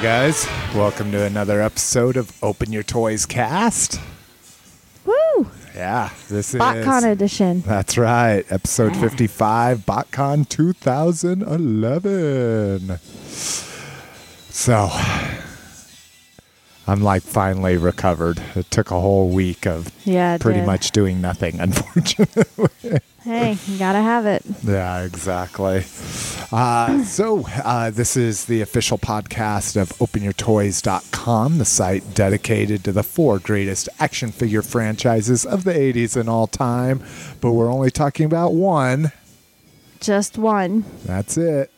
Hey guys, welcome to another episode of Open Your Toys Cast. Woo! Yeah, this is BotCon edition. That's right, episode 55, BotCon 2011. So, I'm like finally recovered. It took a whole week of Yeah, pretty did. much doing nothing, unfortunately. Hey, you gotta have it. Yeah, exactly. Uh, so, uh, this is the official podcast of OpenYourToys.com, the site dedicated to the four greatest action figure franchises of the 80s and all time. But we're only talking about one. Just one. That's it.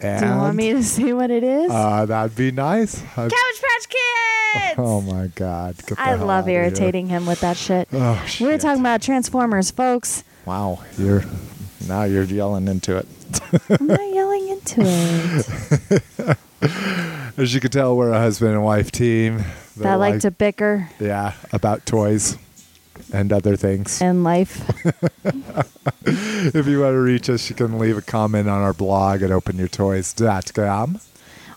And Do you want me to see what it is? uh, that'd be nice. I'd- Cabbage Patch Kids! oh my God. I love irritating him with that shit. Oh, we were shit. talking about Transformers, folks. Wow, you're now you're yelling into it. I'm not yelling into it. As you can tell, we're a husband and wife team that like to bicker Yeah, about toys and other things. and life. if you want to reach us, you can leave a comment on our blog at openyourtoys.com.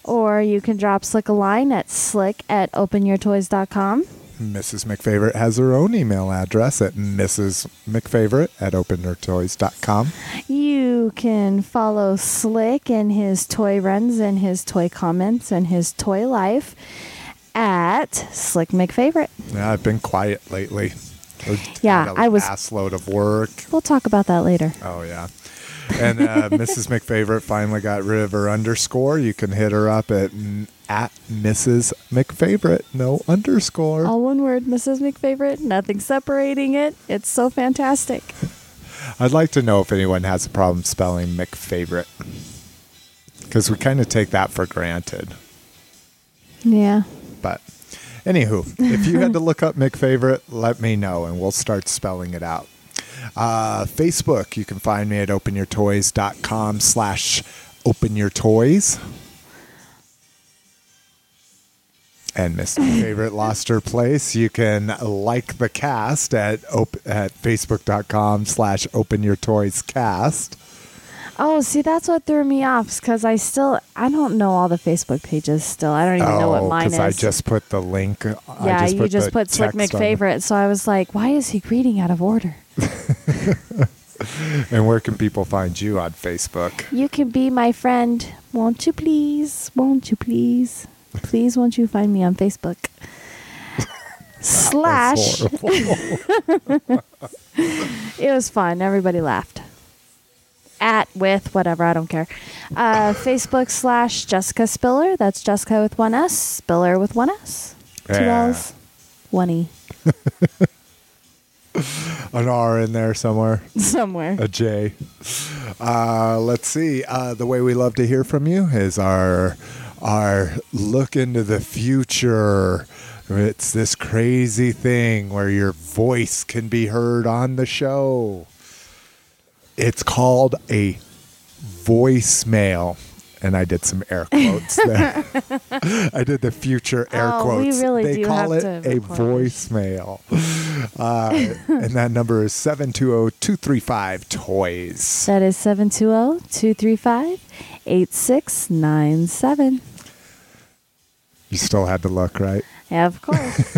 or you can drop Slick a line at slick at openyourtoys.com. Mrs. McFavorite has her own email address at Mrs. McFavorite at openyourtoys.com. You can follow Slick and his toy runs and his toy comments and his toy life at Slick McFavorite. Yeah, I've been quiet lately. Yeah, I was- ass load of work. We'll talk about that later. Oh yeah. And uh, Mrs. McFavorite finally got rid of her underscore. You can hit her up at at Mrs. McFavorite, no underscore. All one word, Mrs. McFavorite. Nothing separating it. It's so fantastic. I'd like to know if anyone has a problem spelling McFavorite. Because we kind of take that for granted. Yeah. Anywho, if you had to look up McFavorite, let me know and we'll start spelling it out. Uh, Facebook, you can find me at openyourtoys.com slash openyourtoys. And Miss Favorite lost her place. You can like the cast at op- at facebook.com slash openyourtoyscast. Oh, see, that's what threw me off because I still, I don't know all the Facebook pages still. I don't even know what oh, mine is. Oh, I just put the link. Uh, I yeah, you just put Slick text on it. McFavorite. So I was like, why is he reading out of order? And where can people find you on Facebook? You can be my friend. Won't you please? Won't you please? Please, won't you find me on Facebook? Slash. It was fun. Everybody laughed. At, with, whatever. I don't care. Uh, Facebook slash Jessica Spiller. That's Jessica with one S. Spiller with one S. Two Yeah. L's. One E. An R in there somewhere. Somewhere. A J. Uh, let's see. Uh, the way we love to hear from you is our our look into the future. It's this crazy thing where your voice can be heard on the show. It's called a voicemail. And I did some air quotes there. I did the future air Oh, we quotes. really they do call it to a record. voicemail. Uh, and that number is oh, 720-235-TOYS. That is 720 235 8697. You still had the luck, right? Yeah, of course.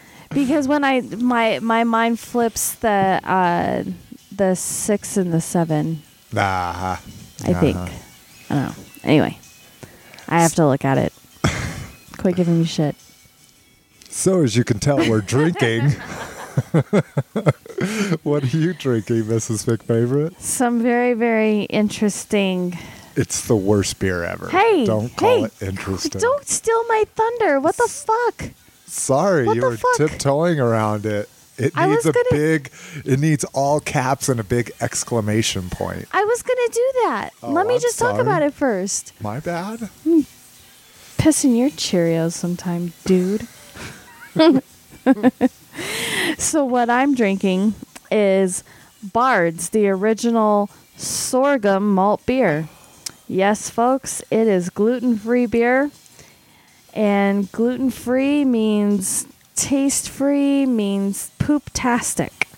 because when I my my mind flips the uh the 6 and the 7, Ah, I think. Uh-huh. I don't know. Anyway, I have to look at it. Quit giving me shit. So as you can tell, we're drinking. what are you drinking, Mrs. McFavorite? Some very very interesting. It's the worst beer ever. Hey, don't call hey, it interesting. Don't steal my thunder. What the fuck? Sorry, What you were fuck? tiptoeing around it. It I needs a gonna- big. It needs all caps and a big exclamation point. I was going to do that. Oh, Let me I'm just talk about it first. My bad. Hmm. Piss in your Cheerios sometime, dude. so what I'm drinking is Bard's, the original sorghum malt beer. Yes, folks, it is gluten-free beer. And gluten-free means taste-free means poop-tastic.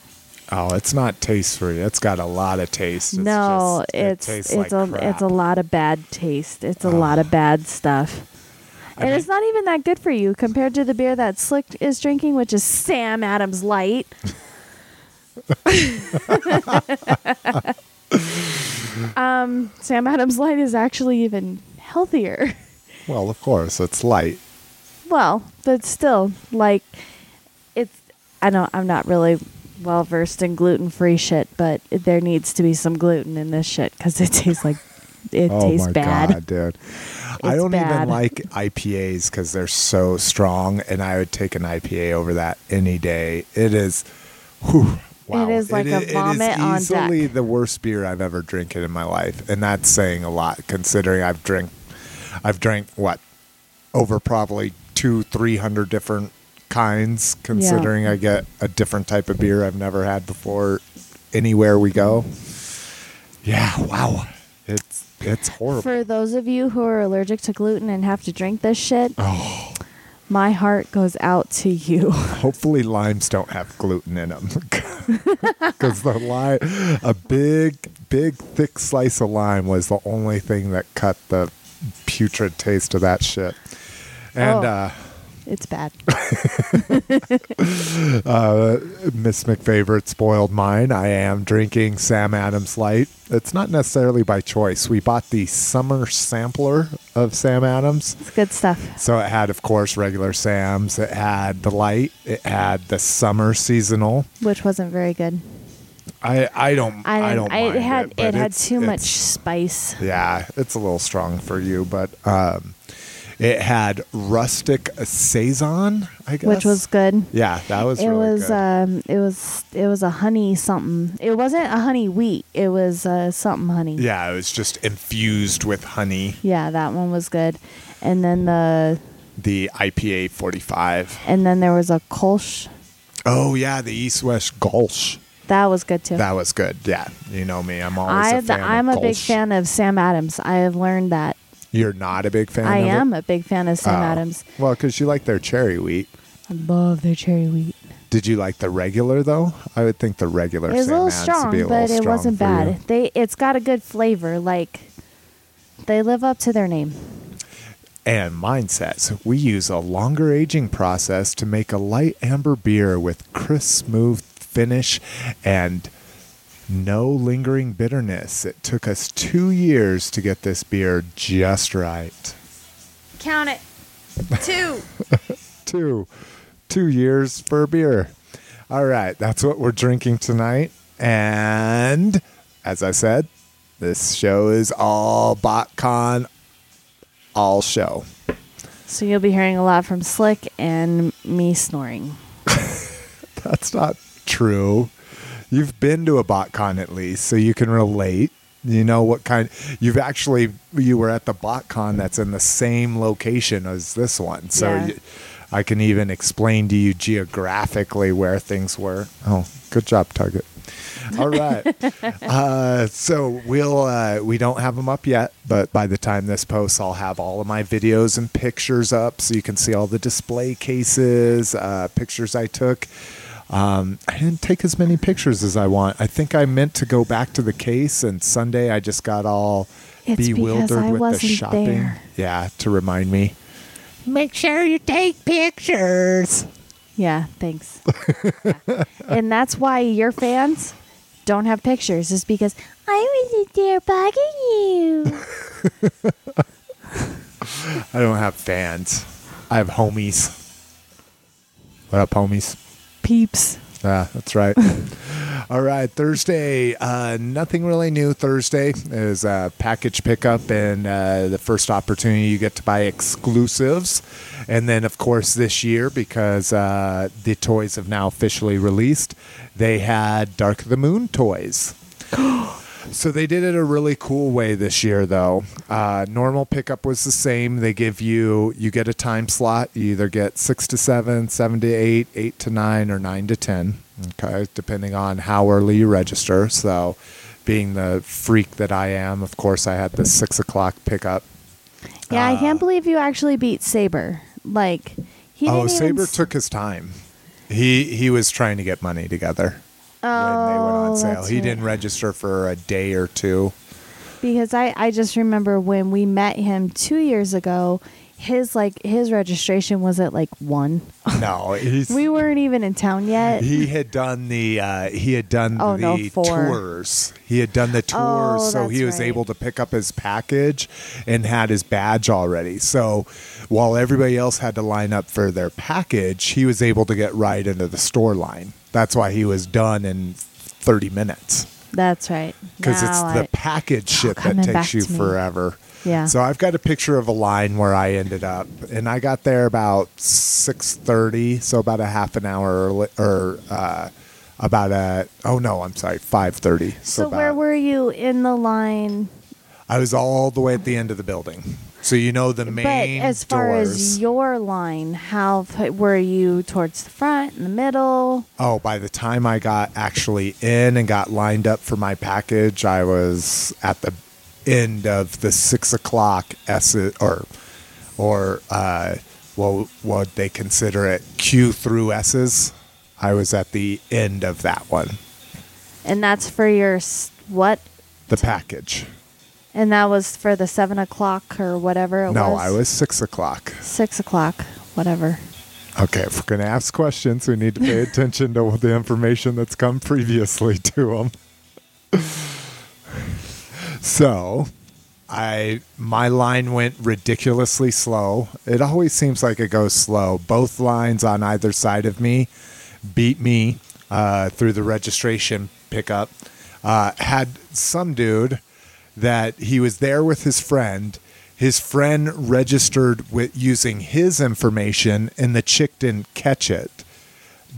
Oh, it's not taste free. It's got a lot of taste. It's no, just- it it's tastes it's like a crap. it's a lot of bad taste. It's a lot of bad stuff. I and mean- it's not even that good for you compared to the beer that Slick is drinking, which is Sam Adams Light. um, Sam Adams Light is actually even healthier. Well, of course, it's light. Well, but still, like, it's. I don't. I'm not really well versed in gluten free shit, but there needs to be some gluten in this shit because it tastes like it oh tastes my bad. god, dude! I don't bad. even like IPAs because they're so strong, and I would take an IPA over that any day. It is, whew, wow! is like a i- vomit on It is easily deck. the worst beer I've ever drinking in my life, and that's saying a lot considering I've drink, I've drank what over probably two, three hundred different kinds. Considering I get a different type of beer I've never had before anywhere we go. Yeah, wow. It's it's horrible. For those of you who are allergic to gluten and have to drink this shit, oh, my heart goes out to you. hopefully limes don't have gluten in them. Because the lime, a big, big, thick slice of lime was the only thing that cut the putrid taste of that shit. And Oh. uh, It's bad. uh, Miss McFavorite spoiled mine. I am drinking Sam Adams Light. It's not necessarily by choice. We bought the summer sampler of Sam Adams. It's good stuff. So it had, of course, regular Sam's. It had the light. It had the summer seasonal. Which wasn't very good. I I don't I, I, don't I, mind it had it, it, had too much spice. Yeah, it's a little strong for you, but um, it had rustic saison. I guess, Which was good. yeah, that was it really was good. um it was it was a honey something. It wasn't a honey wheat. It was uh, something honey. yeah, it was just infused with honey. Yeah, that one was good. And then the The IPA forty five. and then there was a Kolsch. Oh yeah, the East West Kolsch. That was good too. That was good. Yeah, you know me. I'm always a fan. I'm a big fan of Sam Adams. I have learned that. You're not a big fan. I of it? am a big fan of Sam Oh. Adams. Well, because you like their cherry wheat. I love their cherry wheat. Did you like the regular though? I would think the regular. It was a little strong, a but little it strong wasn't bad. you. They it's got a good flavor. Like they live up to their name. And mindsets. we use a longer aging process to make a light amber beer with crisp, smooth finish and no lingering bitterness. It took us two years to get this beer just right. Count it. Two. Two, two years for beer. All right, that's what we're drinking tonight. And as I said, this show is all BotCon, all show. so you'll be hearing a lot from Slick and me snoring. That's not true. You've been to a BotCon at least, so you can relate. You know what kind you've actually you were at the BotCon that's in the same location as this one. So Yeah. you, I can even explain to you geographically where things were. Oh, good job, Target. All right. uh, so we'll uh, we don't have them up yet, but by the time this posts, I'll have all of my videos and pictures up, so you can see all the display cases, uh, pictures I took. Um, I didn't take as many pictures as I want. I think I meant to go back to the case, and Sunday I just got all It's bewildered with the shopping. there. Yeah, to remind me. Make sure you take pictures. Yeah, thanks. Yeah. And that's why your fans don't have pictures, is because I wasn't there bugging you. I don't have fans. I have homies. What up, homies? Peeps. Yeah, that's right. All right, Thursday. Uh, nothing really new. Thursday is uh, package pickup and uh, the first opportunity you get to buy exclusives. And then, of course, this year, because uh, the toys have now officially released, they had Dark of the Moon toys. So they did it a really cool way this year, though. Uh, normal pickup was the same. They give you you get a time slot. You either get six to seven, seven to eight, eight to nine, or nine to ten. Okay, depending on how early you register. So, being the freak that I am, of course, I had the six o'clock pickup. Yeah, I Uh, can't believe you actually beat Saber. Like he oh, Saber s- took his time. He he was trying to get money together. When they went on Oh, sale. that's He right. didn't register for a day or two. because I, I just remember when we met him two years ago, his like his registration was at like one. No, he's We weren't even in town yet. he had done the uh, he had done Oh, no, the four. tours. He had done the tours, Oh, so that's he was right. able to pick up his package and had his badge already. So while everybody else had to line up for their package, he was able to get right into the store line. That's why he was done in thirty minutes That's right. because it's Now the package shit that takes you forever. Yeah. So I've got a picture of a line where I ended up, and I got there about six thirty, so about a half an hour early, or uh, about a oh no, I'm sorry, five thirty. so where were you in the line? I was all the way at the end of the building. So you know the main but as far doors. as your line, how were you towards the front, in the middle? Oh, by the time I got actually in and got lined up for my package, I was at the end of the six o'clock S or or uh, what what they consider it Q through S's. I was at the end of that one, And that's for your what? the package. And that was for the seven o'clock or whatever it No, was. I was six o'clock. six o'clock, whatever. Okay, if we're gonna ask questions, we need to pay attention to the information that's come previously to them. so, I my line went ridiculously slow. It always seems like it goes slow. Both lines on either side of me beat me uh, through the registration pickup. Uh, had some dude that he was there with his friend. His friend registered with using his information, and the chick didn't catch it.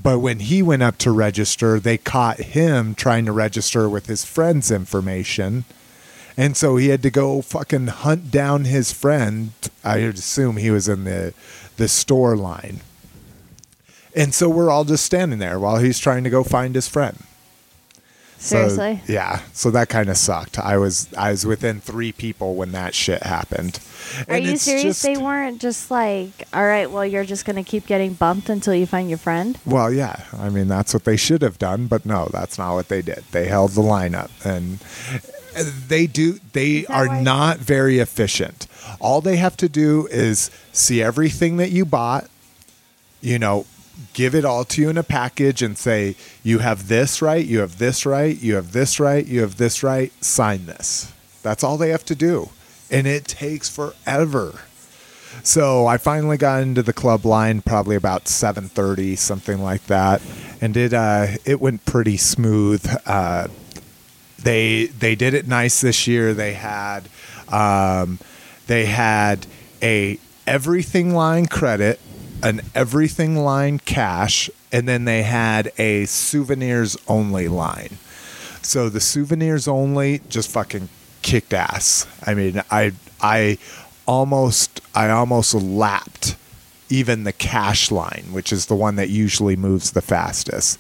But when he went up to register, they caught him trying to register with his friend's information. And so he had to go fucking hunt down his friend. I assume he was in the the store line. And so we're all just standing there while he's trying to go find his friend. So, Seriously? yeah. So that kind of sucked. I was I was within three people when that shit happened. Are And you serious? just- they weren't just like, all right, well, you're just going to keep getting bumped until you find your friend? Well, yeah. I mean, that's what they should have done, but no, that's not what they did. They held the line up and they do they are why- not very efficient. All they have to do is see everything that you bought, you know, give it all to you in a package and say, "You have this right, you have this right, you have this right, you have this right, sign this." That's all they have to do. And it takes forever. So I finally got into the club line probably about seven thirty, something like that, and it uh, it went pretty smooth. Uh, they they did it nice this year. They had um, they had a everything line credit, an everything line cash, and then they had a souvenirs only line. So the souvenirs only just fucking kicked ass. I mean, I I almost I almost lapped even the cash line, which is the one that usually moves the fastest.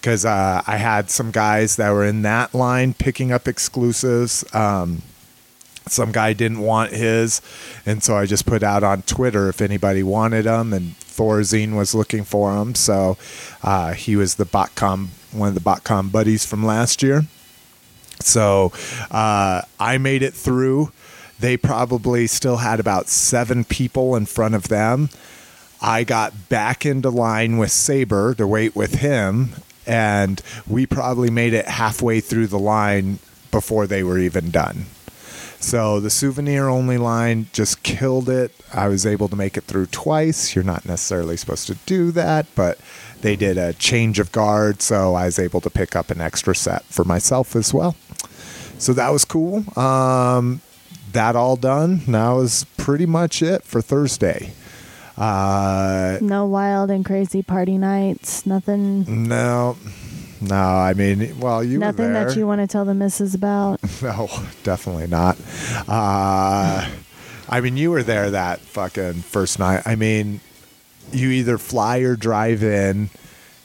Because uh, I had some guys that were in that line picking up exclusives. Um, some guy didn't want his, and so I just put out on Twitter if anybody wanted them, and Thorazine was looking for them. So uh, he was the BotCon one of the BotCon buddies from last year. So uh, I made it through. They probably still had about seven people in front of them. I got back into line with Saber to wait with him, and we probably made it halfway through the line before they were even done. So the souvenir only line just killed it. I was able to make it through twice. You're not necessarily supposed to do that, but they did a change of guard, so I was able to pick up an extra set for myself as well. So that was cool. Um, that all done. Now is pretty much it for Thursday. Uh, No wild and crazy party nights. Nothing. no, no. I mean, well, you nothing were there. that you want to tell the missus about. No, definitely not. Uh, I mean, you were there that fucking first night. I mean, you either fly or drive in,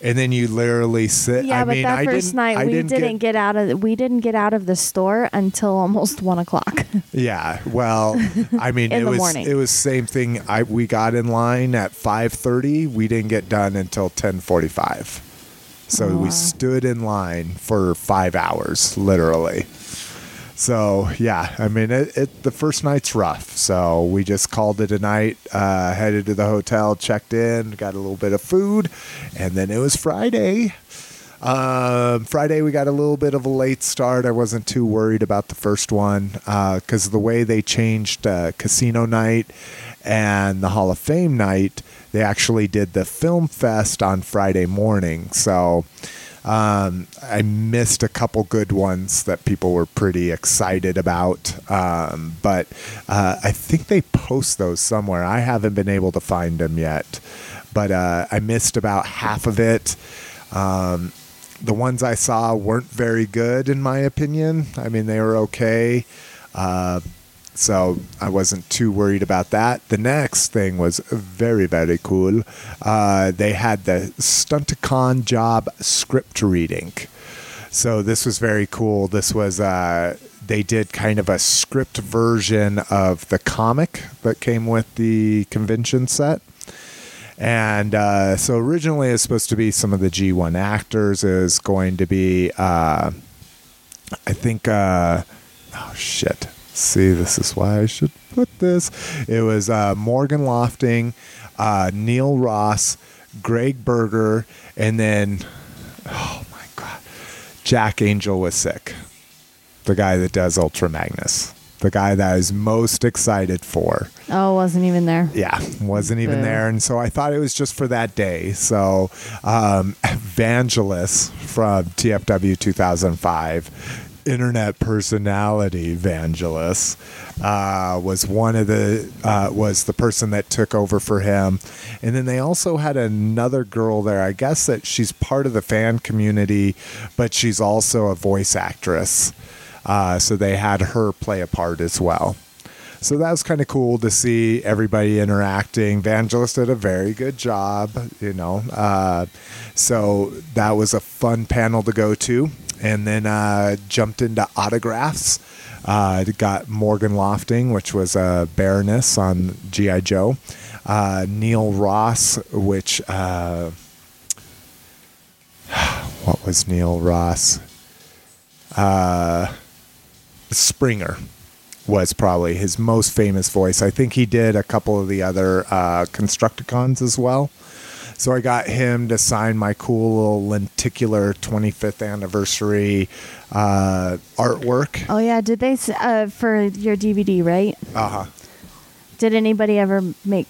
and then you literally sit. Yeah, I but mean, that I first didn't, night I we didn't, didn't, get, out of we didn't get out of the store until almost one o'clock. Yeah, well, I mean, it was morning. it was same thing. I we got in line at five thirty. We didn't get done until ten forty five. So Oh, we stood in line for five hours, literally. So yeah, I mean, it, it the first night's rough. So we just called it a night, uh, headed to the hotel, checked in, got a little bit of food, and then it was Friday. Um, Friday we got a little bit of a late start. I wasn't too worried about the first one because the way they changed uh, Casino Night and the Hall of Fame night, they actually did the film fest on Friday morning. So um, I missed a couple good ones that people were pretty excited about. Um, but uh, I think they post those somewhere. I haven't been able to find them yet. But uh, I missed about half of it. Um, the ones I saw weren't very good, in my opinion. I mean, they were okay. Uh, so I wasn't too worried about that. The next thing was very, very cool. Uh, they had the Stunticon job script reading. So this was very cool. This was uh, they did kind of a script version of the comic that came with the convention set. And uh, so originally it's supposed to be some of the G1 actors. Is going to be, uh, I think, uh, oh shit. See, this is why I should put this. It was uh, Morgan Lofting, uh, Neil Ross, Greg Berger, and then, oh my God, Jack Angel was sick. The guy that does Ultra Magnus. The guy that I was most excited for. Oh, wasn't even there. Yeah, wasn't even Boo. there, and so I thought it was just for that day. So, um, Vangelis from TFW 2005, internet personality Vangelis, uh, was one of the uh, was the person that took over for him, and then they also had another girl there. I guess that she's part of the fan community, but she's also a voice actress. Uh, so they had her play a part as well. So that was kind of cool to see everybody interacting. Vangelis did a very good job, you know. Uh, so that was a fun panel to go to. And then uh, jumped into autographs. Uh, got Morgan Lofting, which was a Baroness on G.I. Joe. Uh, Neil Ross, which. Uh, what was Neil Ross? Uh, Springer was probably his most famous voice. I think he did a couple of the other uh, Constructicons as well. So I got him to sign my cool little lenticular 25th anniversary uh, artwork. Oh yeah, did they uh, for your DVD, right? Uh huh. Did anybody ever make?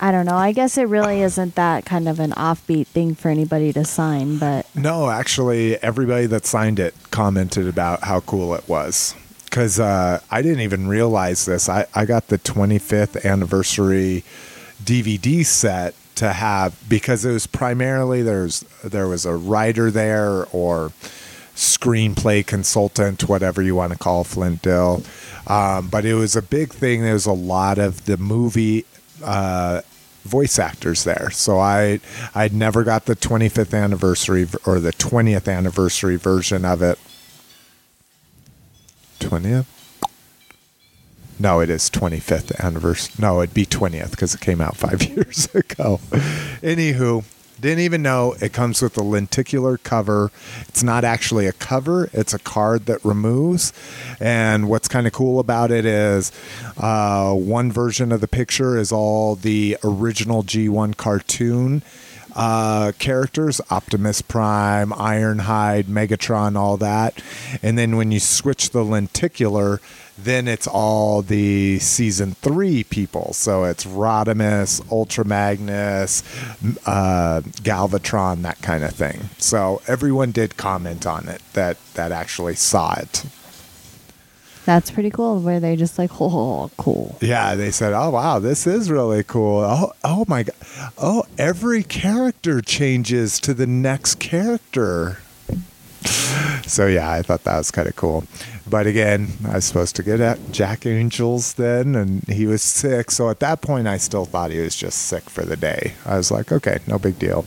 I don't know. I guess it really isn't that kind of an offbeat thing for anybody to sign, but No, actually, everybody that signed it commented about how cool it was. Because uh, I didn't even realize this. I, I got the 25th anniversary DVD set to have because it was primarily there's there was a writer there or screenplay consultant, whatever you want to call Flint Dille. Um, but it was a big thing. There was a lot of the movie uh, voice actors there. So I I'd never got the 25th anniversary or the 20th anniversary version of it. 20th? No, it is 25th anniversary. No, it'd be 20th because it came out five years ago. Anywho, didn't even know it comes with a lenticular cover. It's not actually a cover, it's a card that removes. And what's kind of cool about it is uh, one version of the picture is all the original G1 cartoon uh, characters Optimus Prime, Ironhide, Megatron, all that. And then when you switch the lenticular, then it's all the season three people. So it's Rodimus, Ultra Magnus, uh, Galvatron, that kind of thing. So everyone did comment on it that, that actually saw it. that's pretty cool. Where they just like, oh, cool. Yeah, they said, "Oh wow, this is really cool." Oh, oh my god. Oh, every character changes to the next character. So yeah, I thought that was kind of cool. But again, I was supposed to get at Jack Angels then, and he was sick. So at that point, I still thought he was just sick for the day. I was like, okay, no big deal.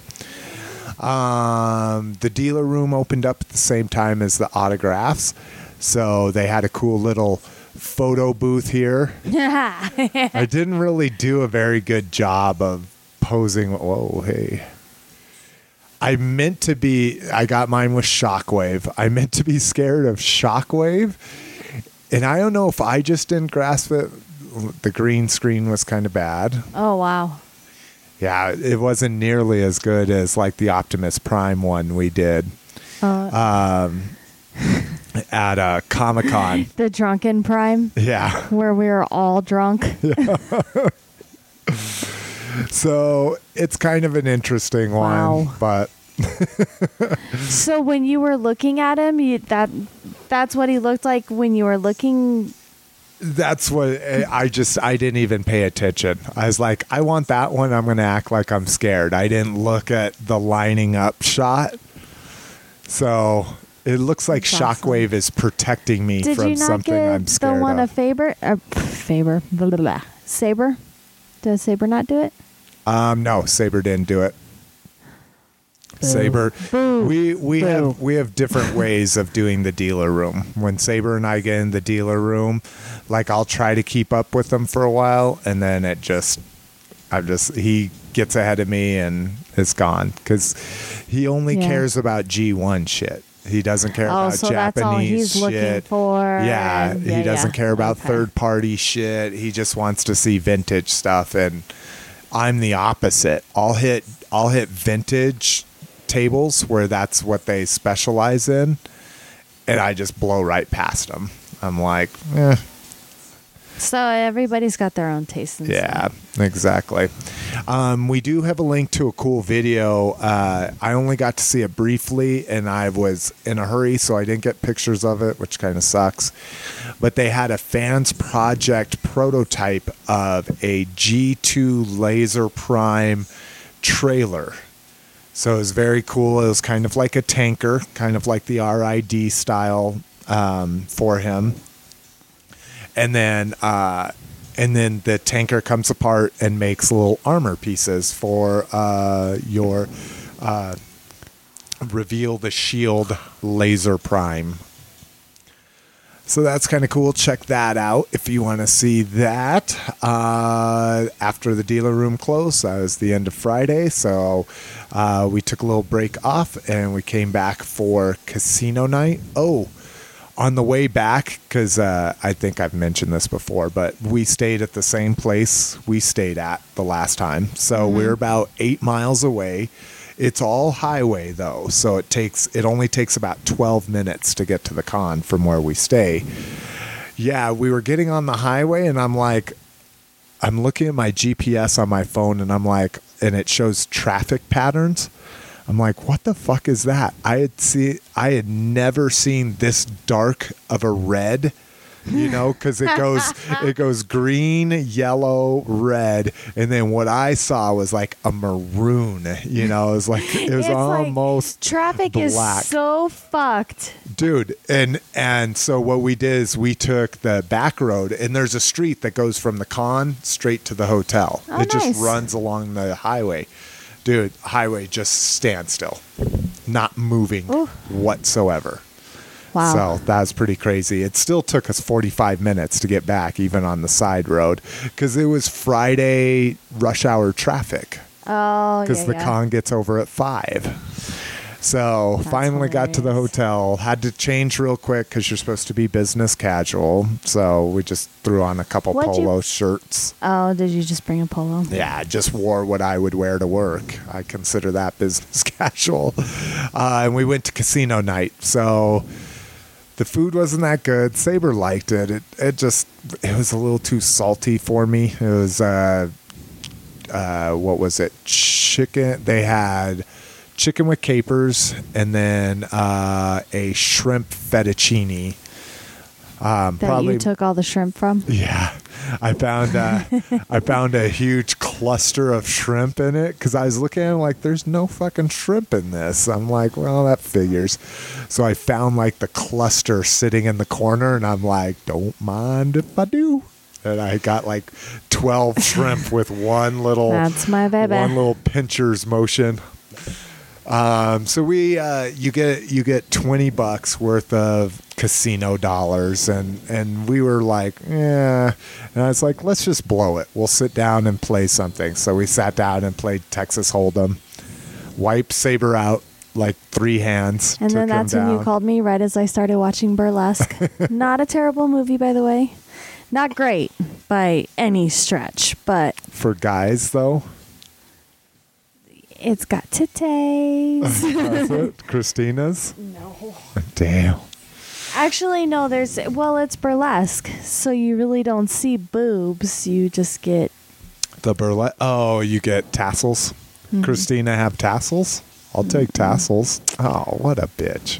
Um, the dealer room opened up at the same time as the autographs, so they had a cool little photo booth here. I didn't really do a very good job of posing. Whoa, hey. I meant to be. I got mine with Shockwave. I meant to be scared of Shockwave, and I don't know if I just didn't grasp it. The green screen was kind of bad. Oh wow. Yeah, it wasn't nearly as good as like the Optimus Prime one we did Uh, at uh, Comic Con. the drunken prime, yeah. where we were all drunk. So it's kind of an interesting one, Wow. but So when you were looking at him, you, that that's what he looked like when you were looking. that's what I just I didn't even pay attention. I was like, I want that one. I'm going to act like I'm scared. I didn't look at the lining up shot. So it looks like That's awesome. Shockwave is protecting me Did from something I'm the scared one of. of Faber? Uh, Faber, blah, blah, blah. Saber. Does Saber not do it? Um, no, Saber didn't do it. Saber, we we Boo. have we have different ways of doing the dealer room. When Saber and I get in the dealer room, like I'll try to keep up with them for a while, and then it just, I'm just he gets ahead of me and it's gone because he only Yeah. cares about G one shit. He doesn't care Oh, about so Japanese that's all he's shit. looking for. Yeah, and- he doesn't yeah. care about Okay. third party shit. He just wants to see vintage stuff and I'm the opposite. I'll hit I'll hit vintage tables where that's what they specialize in and I just blow right past them. I'm like, eh, So everybody's got their own taste. In yeah, exactly. Um, we do have a link to a cool video. Uh, I only got to see it briefly, and I was in a hurry, so I didn't get pictures of it, which kind of sucks. But they had a fans project prototype of a G2 Laser Prime trailer. So it was very cool. It was kind of like a tanker, kind of like the RID style um, for him and then uh, and then the tanker comes apart and makes little armor pieces for uh, your uh, reveal the shield laser prime. So that's kind of cool. Check that out if you want to see that. Uh, after the dealer room closed, that was the end of Friday. So uh, we took a little break off and we came back for casino night. Oh, on the way back, because uh, I think I've mentioned this before, but we stayed at the same place we stayed at the last time. So we're about eight miles away. It's all highway though, so it takes it only takes about twelve minutes to get to the con from where we stay. Yeah, we were getting on the highway, and I'm like, I'm looking at my GPS on my phone, and I'm like, and it shows traffic patterns. I'm like, what the fuck is that? I had see, I had never seen this dark of a red, you know, because it goes, it goes green, yellow, red, and then what I saw was like a maroon. You know, it was like it was It's like almost Traffic black is so fucked. dude and and so what we did is we took the back road and there's a street that goes from the con straight to the hotel Oh, it just runs along the highway dude highway just standstill not moving Ooh. whatsoever Wow. so that was pretty crazy. It still took us 45 minutes to get back, even on the side road, because it was Friday rush hour traffic oh, because yeah, the yeah. con gets over at five. So That's finally got to the hotel. Had to change real quick because you're supposed to be business casual. So we just threw on a couple What'd you- polo shirts. Oh, did you just bring a polo? Yeah, I just wore what I would wear to work. I consider that business casual. Uh, and we went to casino night. So the food wasn't that good. Saber liked it. It it just it was a little too salty for me. It was uh uh what was it? Chicken. They had chicken with capers and then uh a shrimp fettuccine. Um, That you took all the shrimp from? yeah, I found uh, I found a huge cluster of shrimp in it because I was looking at it like there's no fucking shrimp in this. I'm like, well, that figures. So I found like the cluster sitting in the corner, and I'm like, don't mind if I do. And I got like 12 shrimp with one little That's my baby. one little pincher's motion. Um, so we uh, you get you get twenty bucks worth of casino dollars, and and we were like, yeah, and I was like, let's just blow it. We'll sit down and play something. So we sat down and played Texas Hold'em. wipe Saber out like three hands. And then that's when you called me right as I started watching Burlesque. Not a terrible movie, by the way. Not great by any stretch, but For guys, though, it's got titties. Christina's. no. Damn. Actually, no, there's, well, it's burlesque. So you really don't see boobs. You just get, The burlesque. Oh, you get tassels. Mm-hmm. Christina have tassels. I'll take tassels. Oh, what a bitch.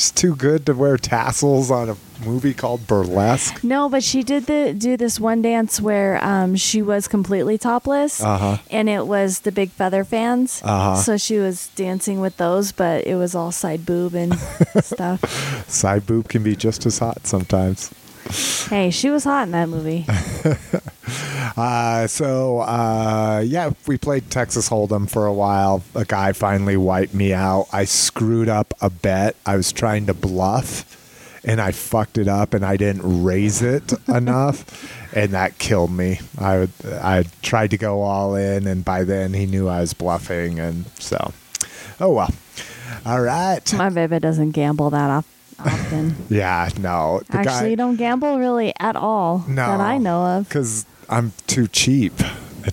She's too good to wear tassels on a movie called Burlesque. no, but she did the, do this one dance where um, she was completely topless. Uh-huh. And it was the big feather fans. Uh-huh. So she was dancing with those, but it was all side boob and stuff. Side boob can be just as hot sometimes. Hey, she was hot in that movie. Uh, so uh, yeah, we played Texas Hold'em for a while. A guy finally wiped me out. I screwed up a bet. I was trying to bluff, and I fucked it up, and I didn't raise it enough, and that killed me. I would- I tried to go all in, and by then he knew I was bluffing, and so oh well. All right. My baby doesn't gamble that op- often. Yeah, no. The Actually, guy, you don't gamble really at all No, that I know of. because I'm too cheap.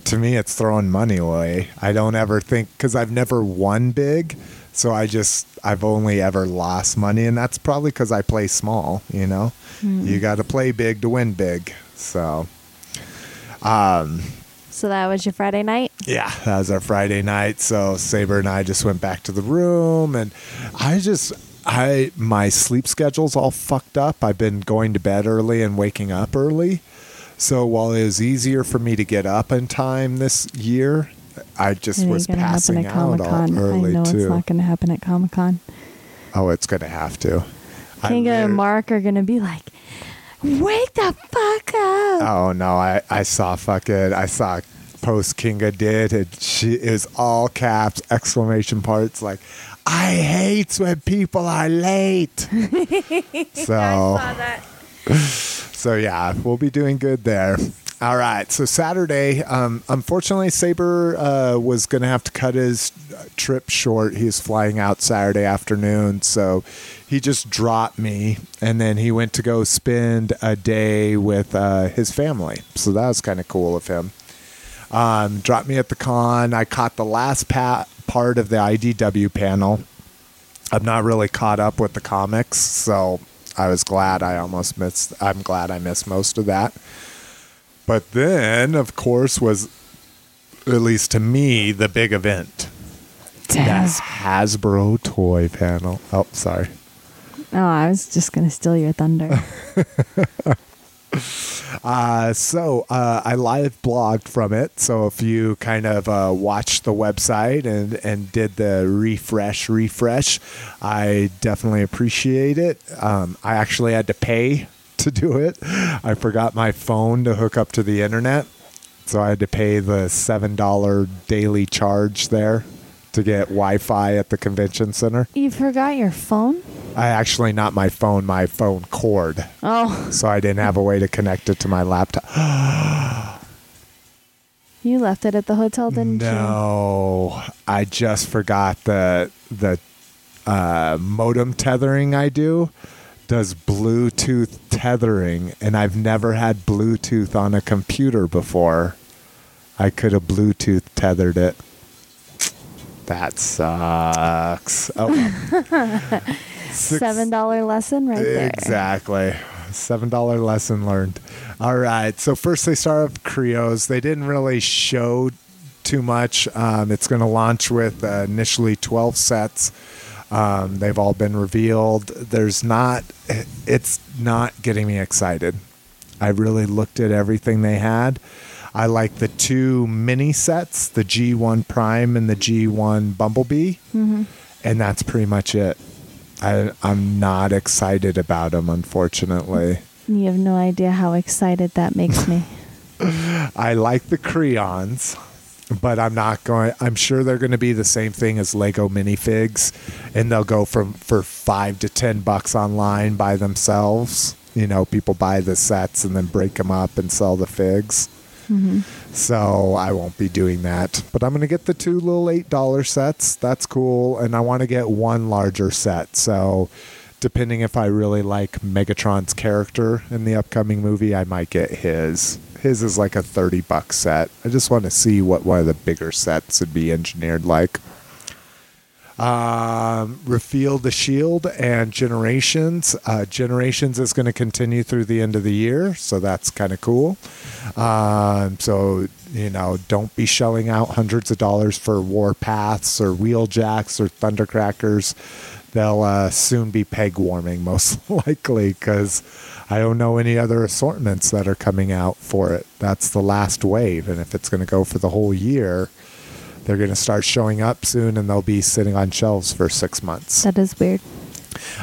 To me, it's throwing money away. I don't ever think because I've never won big, so I just I've only ever lost money, and that's probably because I play small. You know, Hmm. you got to play big to win big. So, um, So that was your Friday night? yeah, that was our Friday night. So Saber and I just went back to the room, and I just I my sleep schedule's all fucked up. I've been going to bed early and waking up early. So while it was easier for me to get up in time this year, I just It was passing out all early I know too. it's not going to happen at Comic Con. oh, it's gonna have to. Kinga and Mark are going to be like, wake the fuck up. Oh no, I I saw fucking I saw post Kinga did and she is all caps exclamation parts like I hate when people are late. so so yeah, we'll be doing good there. All right, so Saturday, um, unfortunately, Saber uh, was going to have to cut his uh, trip short. He's flying out Saturday afternoon, so he just dropped me, and then he went to go spend a day with uh, his family. So that was kind of cool of him. Um, dropped me at the con. I caught the last pa- part of the IDW panel. I'm not really caught up with the comics, so I was glad I almost missed. I'm glad I missed most of that. But then, of course, was at least to me the big event. That Hasbro toy panel. Oh, sorry. Oh, I was just going to steal your thunder. Uh, so uh, I live blogged from it. So if you kind of uh, watched the website and, and did the refresh, refresh, I definitely appreciate it. Um, I actually had to pay to do it. I forgot my phone to hook up to the internet. So I had to pay the $7 daily charge there to get Wi Fi at the convention center. you forgot your phone? I actually, not my phone, my phone cord. Oh, So I didn't have a way to connect it to my laptop. you left it at the hotel, didn't you? no, I just forgot the the uh, modem tethering I do does Bluetooth tethering, and I've never had Bluetooth on a computer before. I could have Bluetooth tethered it. That sucks. Oh, well. Six- Seven dollar lesson right there. Exactly. Seven dollar lesson learned. All right. So first they start with Kre-Os. They didn't really show too much. Um, it's going to launch with uh, initially twelve sets. Um, they've all been revealed. There's not. It's not getting me excited. I really looked at everything they had. I like the two mini sets, the G1 Prime and the G1 Bumblebee, mm-hmm. and that's pretty much it. I, I'm not excited about them, unfortunately. You have no idea how excited that makes me. I like the Kreons, but I'm not going. I'm sure they're going to be the same thing as Lego minifigs, and they'll go from for five to ten bucks online by themselves. You know, people buy the sets and then break them up and sell the figs. Mm-hmm. So I won't be doing that. But I'm going to get the two little $8 sets. That's cool. And I want to get one larger set. So depending if I really like Megatron's character in the upcoming movie, I might get his. His is like a 30 buck set. I just want to see what one of the bigger sets would be engineered like. Um, Reveal the Shield and Generations. Uh, Generations is going to continue through the end of the year, so that's kind of cool. Um, so, you know, don't be shelling out hundreds of dollars for War Paths or Wheeljacks or Thundercrackers. They'll uh, soon be peg warming, most likely, because I don't know any other assortments that are coming out for it. That's the last wave, and if it's going to go for the whole year, they're going to start showing up soon and they'll be sitting on shelves for six months. That is weird.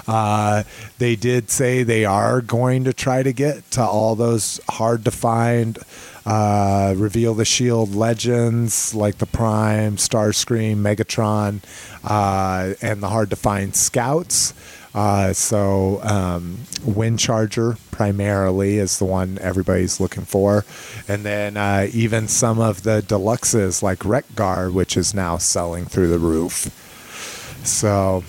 Uh, they did say they are going to try to get to all those hard to find uh, reveal the shield legends like the prime starscream megatron uh, and the hard to find scouts uh, so um, Windcharger primarily is the one everybody's looking for and then uh, even some of the deluxes like Wreck-Gar which is now selling through the roof so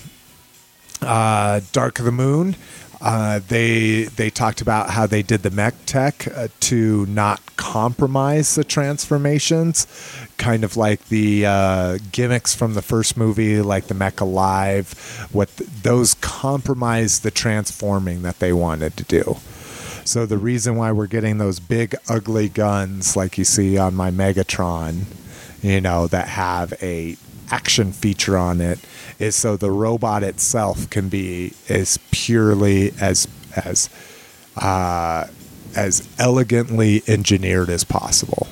uh, Dark of the Moon. Uh, they they talked about how they did the mech tech uh, to not compromise the transformations, kind of like the uh, gimmicks from the first movie, like the mech alive. What th- those compromised the transforming that they wanted to do. So the reason why we're getting those big ugly guns, like you see on my Megatron, you know, that have a action feature on it is so the robot itself can be as purely as as uh, as elegantly engineered as possible.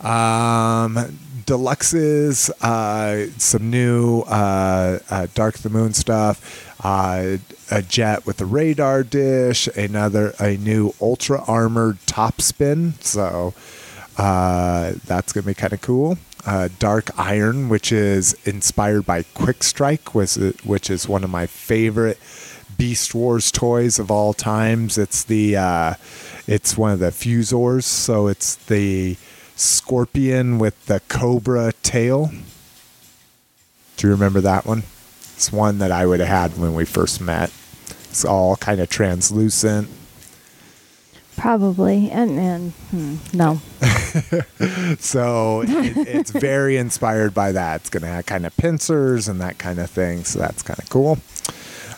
Um, deluxes, uh, some new uh, uh, Dark the Moon stuff, uh, a jet with a radar dish, another a new ultra armored top spin. So uh, that's gonna be kind of cool. Uh, Dark Iron, which is inspired by Quick Strike, was which is one of my favorite Beast Wars toys of all times. It's the uh, it's one of the Fusors, so it's the scorpion with the cobra tail. Do you remember that one? It's one that I would have had when we first met. It's all kind of translucent. Probably. And, and hmm, no. So it, it's very inspired by that. It's going to have kind of pincers and that kind of thing. So that's kind of cool.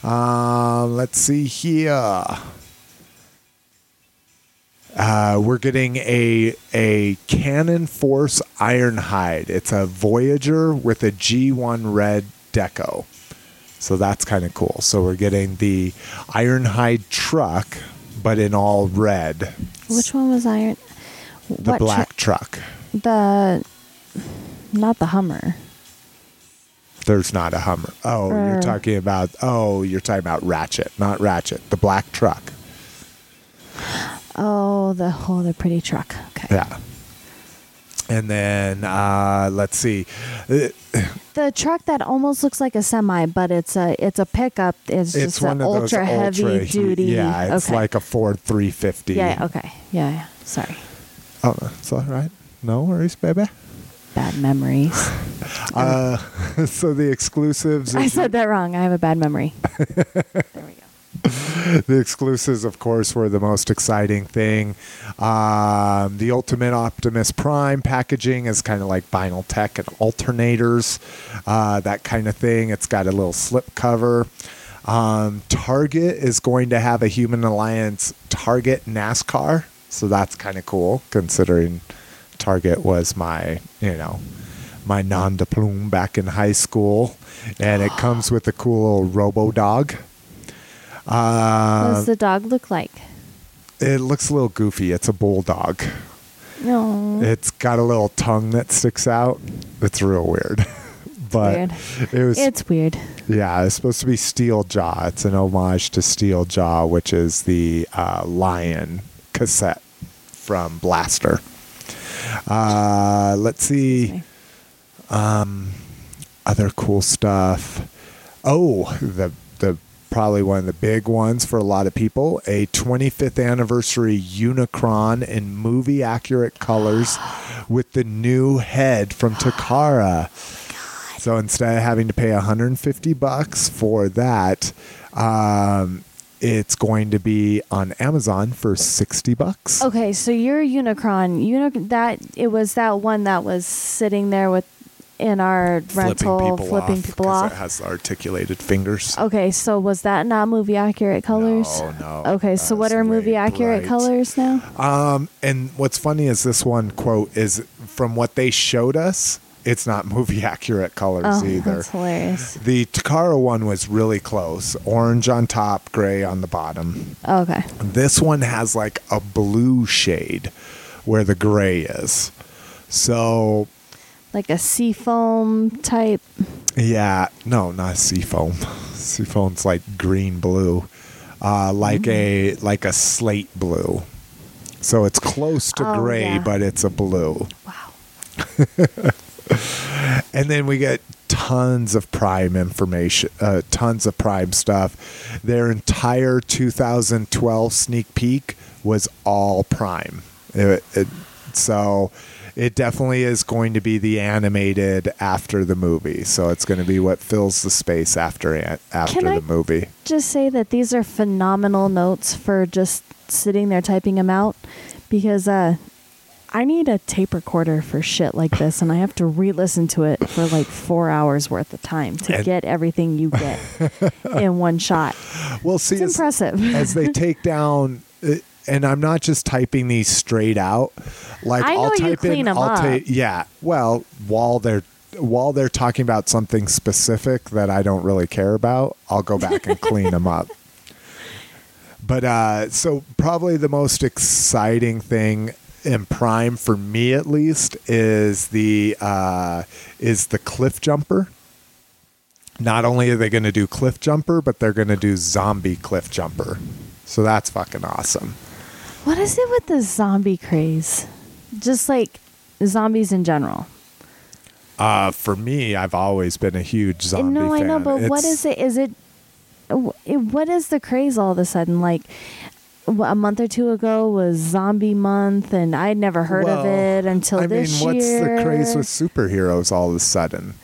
Uh, let's see here. Uh, we're getting a a Cannon Force Ironhide. It's a Voyager with a G1 red deco. So that's kind of cool. So we're getting the Ironhide truck, but in all red. Which one was iron? The what black truck. The. Not the Hummer. There's not a Hummer. Oh, you're Er. talking about. Oh, you're talking about Ratchet, not Ratchet. The black truck. Oh, the oh, the pretty truck. Okay. Yeah. And then uh, let's see. The truck that almost looks like a semi, but it's a it's a pickup. It's, It's just an those ultra heavy ultra, duty. Yeah, it's okay. like a Ford 350. Yeah. yeah, Okay. Yeah. Yeah. Sorry. Oh, it's all right. No worries, baby. Bad memories. Uh, so the exclusives. I said that wrong. I have a bad memory. there we go. the exclusives, of course, were the most exciting thing. Um, the Ultimate Optimus Prime packaging is kind of like Binaltech and alternators, uh, that kind of thing. It's got a little slip cover. Um, Target is going to have a Human Alliance Target NASCAR, so that's kind of cool considering Target was my, you know, my non de plume back in high school, and it comes with a cool little Robo Dog. What Uh, does the dog look like? it looks a little goofy. It's a bulldog. No. It's got a little tongue that sticks out. It's real weird. but weird. it was It's weird. yeah, it's supposed to be Steeljaw. It's an homage to Steeljaw, which is the uh, lion cassette from Blaster. Uh, let's see other cool stuff. Oh, the the probably one of the big ones for a lot of people. A 25th anniversary Unicron in movie accurate colors with the new head from Takara. So instead of having to pay 150 bucks for that, um, it's going to be on Amazon for 60 bucks. Okay, so your Unicron, Uni- that it was that one that was sitting there with in our rental, flipping people 'cause off. It has articulated fingers. Okay, so was that not movie accurate colors? No, no, Okay, so what are movie accurate bright. colors now? Um, and what's funny is this one quote is from what they showed us. It's not movie accurate colors Oh, either. that's hilarious. The Takara one was really close. Orange on top, gray on the bottom. Okay. This one has like a blue shade where the gray is. So, Like a seafoam type. yeah, no, not seafoam. Seafoam's like green blue. Uh, like a like a slate blue. So it's close to Oh, gray, yeah. but it's a blue. Wow. And then we get tons of Prime information, uh, tons of Prime stuff. Their entire 2012 sneak peek was all Prime. It- it- so it definitely is going to be the animated after the movie. So it's going to be what fills the space after after Can I- the movie. Just say that these are phenomenal notes for just sitting there typing them out because uh I need a tape recorder for shit like this, and I have to re-listen to it for like four hours worth of time to And- get everything you get in one shot. Well, see, It's as- impressive. as they take down uh, and I'm not just typing these straight out. Like I will type in, I'll ta- yeah. Well, while they're while they're talking about something specific that I don't really care about, I'll go back and clean them up. But uh so probably the most exciting thing in Prime for me at least is the uh is the cliff jumper not only are they going to do cliff jumper, but they're going to do zombie cliff jumper. So that's fucking awesome. What is it with the zombie craze? Just like zombies in general. Uh, for me, I've always been a huge zombie no, I know, but what It's- is it? Is it? What is the craze all of a sudden? Like a month or two ago was Zombie Month, and I'd never heard of it until I this mean, what's the craze with superheroes all of a sudden?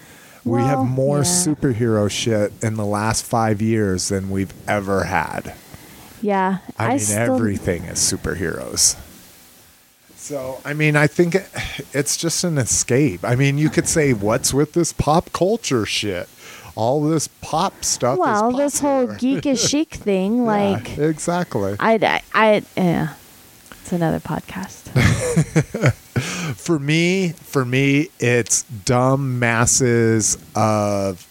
we have more yeah. superhero shit in the last five years than we've ever had. Yeah, I, mean, still, everything is superheroes. So, I mean, I think it, it's just an escape. I mean, you could say, what's with this pop culture shit? All this pop stuff. is Well, this whole geek is chic thing, Yeah, like exactly. I, I, I, yeah, it's another podcast. for me, for me, it's dumb masses of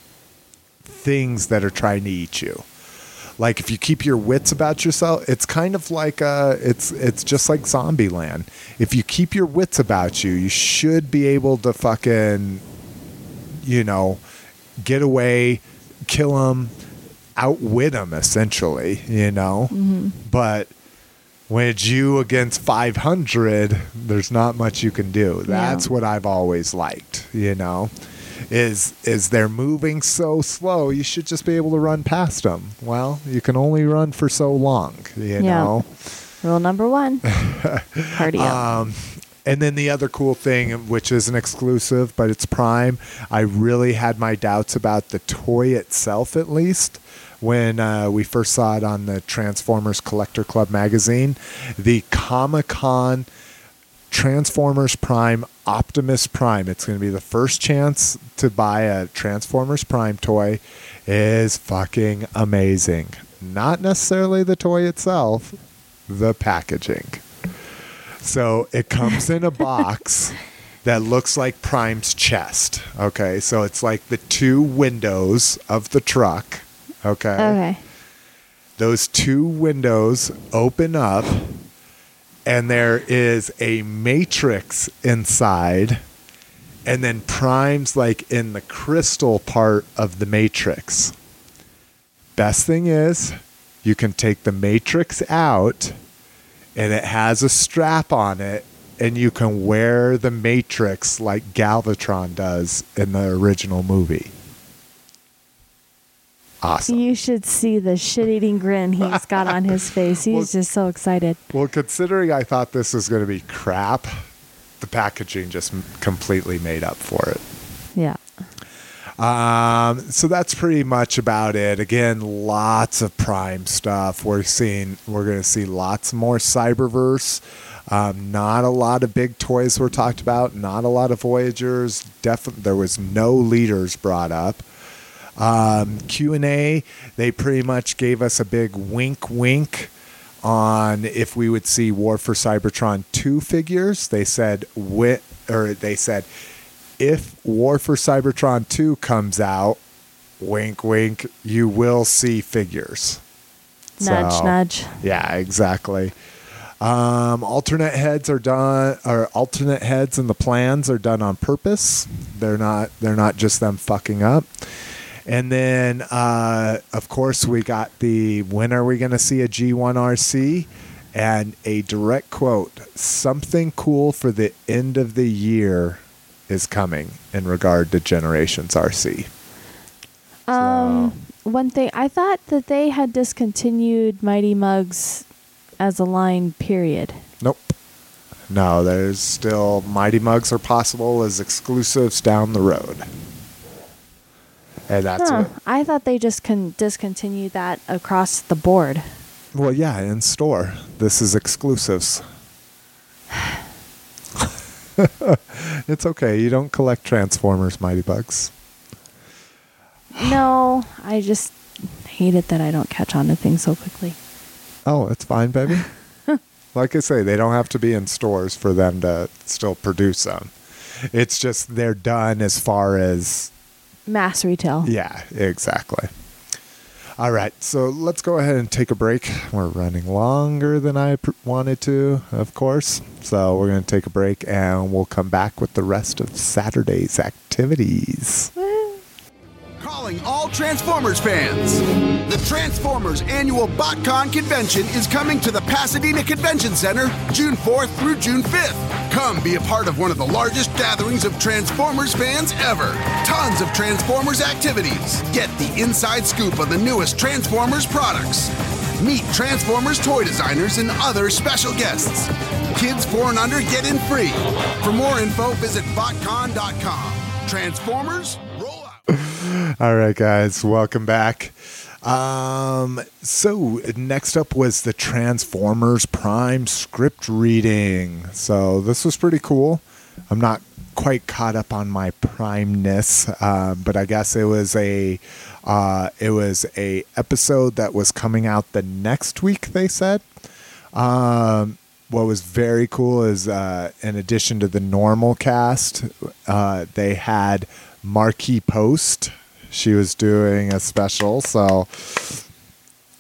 things that are trying to eat you. Like if you keep your wits about yourself, it's kind of like uh it's it's just like Zombieland. If you keep your wits about you, you should be able to fucking you know, get away, kill them, outwit them essentially, you know. But when it's you against 500, there's not much you can do. That's Yeah. what I've always liked, you know. Is is they're moving so slow, you should just be able to run past them. Well, you can only run for so long, you Yeah. know. Rule number one: up. Um, and then the other cool thing, which isn't exclusive, but it's Prime, I really had my doubts about the toy itself, at least, when uh, we first saw it on the Transformers Collector Club magazine. The Comic Con Transformers Prime Optimus Prime. It's going to be the first chance to buy a Transformers Prime toy. Is fucking amazing. Not necessarily the toy itself, the packaging. So it comes in a box that looks like Prime's chest. Okay, so it's like the two windows of the truck. Okay. okay. Those two windows open up, and there is a matrix inside, and then Prime's like in the crystal part of the matrix. Best thing is, you can take the matrix out, and it has a strap on it, and you can wear the matrix like Galvatron does in the original movie. Awesome. You should see the shit-eating grin he's got on his face. He's Well- just so excited. Well, considering I thought this was going to be crap, the packaging just completely made up for it. Yeah. Um, so that's pretty much about it. Again, lots of Prime stuff. We're seeing, we're going to see lots more Cyberverse. Um, not a lot of big toys were talked about. Not a lot of Voyagers. Definitely, there was no leaders brought up. Um, Q and A, they pretty much gave us a big wink, wink on if we would see War for Cybertron two figures. They said wi- or they said if War for Cybertron 2 comes out, wink, wink, you will see figures. Nudge, So, nudge. Yeah, exactly. Um, alternate heads are done, or alternate heads and the plans are done on purpose. They're not. They're not just them fucking up. And then, uh, of course, we got the when are we going to see a G1 RC? And a direct quote: "Something cool for the end of the year is coming in regard to Generations RC." Um, one thing I thought that they had discontinued Mighty Muggs as a line. Period. Nope. No, there's still Mighty Muggs are possible as exclusives down the road. And that's Huh. it. I thought they just con- discontinued that across the board. Well, yeah, in store. This is exclusives. it's okay. You don't collect Transformers Mighty Muggs. No, I just hate it that I don't catch on to things so quickly. Oh, it's fine, baby. like I say, they don't have to be in stores for them to still produce them. It's just they're done as far as Mass retail. Yeah, exactly. All right, so let's go ahead and take a break. We're running longer than I pr- wanted to, of course. So we're going to take a break and we'll come back with the rest of Saturday's activities. Calling all Transformers fans. The Transformers annual BotCon convention is coming to the Pasadena Convention Center June 4th through June 5th. Come be a part of one of the largest gatherings of Transformers fans ever. Tons of Transformers activities. Get the inside scoop on the newest Transformers products. Meet Transformers toy designers and other special guests. Kids 4 and under get in free. For more info, visit botcon.com. Transformers. All right, guys, welcome back. Um, so next up was the Transformers Prime script reading. So this was pretty cool. I'm not quite caught up on my primeness, um, but I guess it was a uh, it was a episode that was coming out the next week. They said. Um, what was very cool is, uh, in addition to the normal cast, uh, they had Markie Post. She was doing a special, so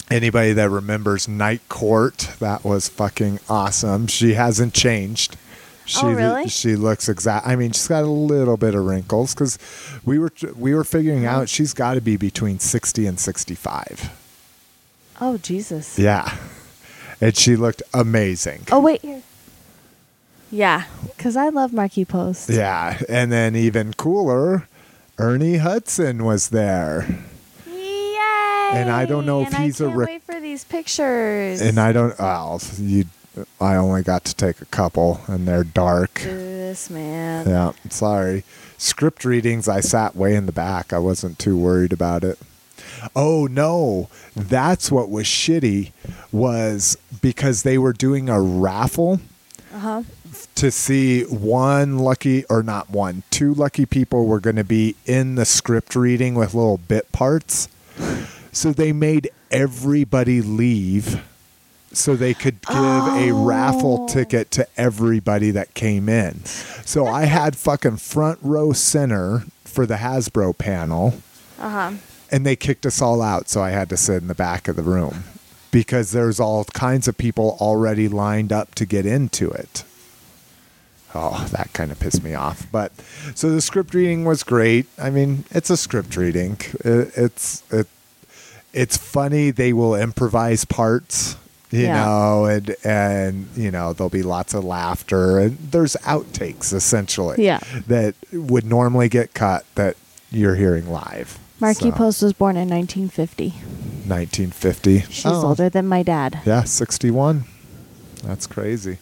anybody that remembers Night Court, that was fucking awesome. She hasn't changed. She, Oh, really? She looks exact. I mean, she's got a little bit of wrinkles because we were we were figuring uh-huh. out she's got to be between sixty and sixty five. Oh Jesus. Yeah, and she looked amazing. Oh wait here. Yeah, because I love Markie Post. Yeah, and then even cooler, Ernie Hudson was there. Yay! And I don't know if And he's a I can't rec- wait for these pictures. And I don't. Well, you. I only got to take a couple, and they're dark. this man. Yeah, sorry. Script readings, I sat way in the back. I wasn't too worried about it. Oh no, that's what was shitty was because they were doing a raffle Uh huh. To see one lucky or not one, two lucky people were going to be in the script reading with little bit parts. So they made everybody leave so they could give a raffle Oh. ticket to everybody that came in. So I had fucking front row center for the Hasbro panel Uh huh. and they kicked us all out so i had to sit in the back of the room because there's all kinds of people already lined up to get into it oh that kind of pissed me off but so the script reading was great i mean it's a script reading It- it's it, it's funny they will improvise parts you Yeah. know and and you know there'll be lots of laughter and there's outtakes essentially Yeah. that would normally get cut that you're hearing live Markie So, Post was born in 1950. 1950. She's Oh, older than my dad. Yeah, 61. That's crazy.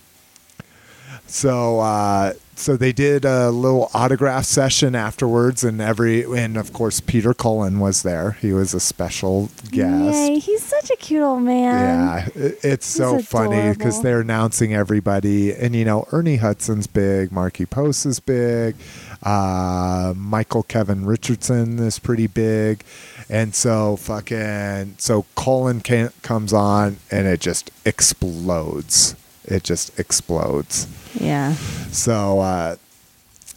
So, uh, so they did a little autograph session afterwards, and every, and of course, Peter Cullen was there. He was a special guest. Yay, he's such a cute old man. Yeah, it- it's so funny because they're announcing everybody, and you know Ernie Hudson's big, Markie Post is big, uh, Michael Kevin Richardson is pretty big, and so fucking so Cullen can, comes on and it just explodes. It just explodes. Yeah. So, uh,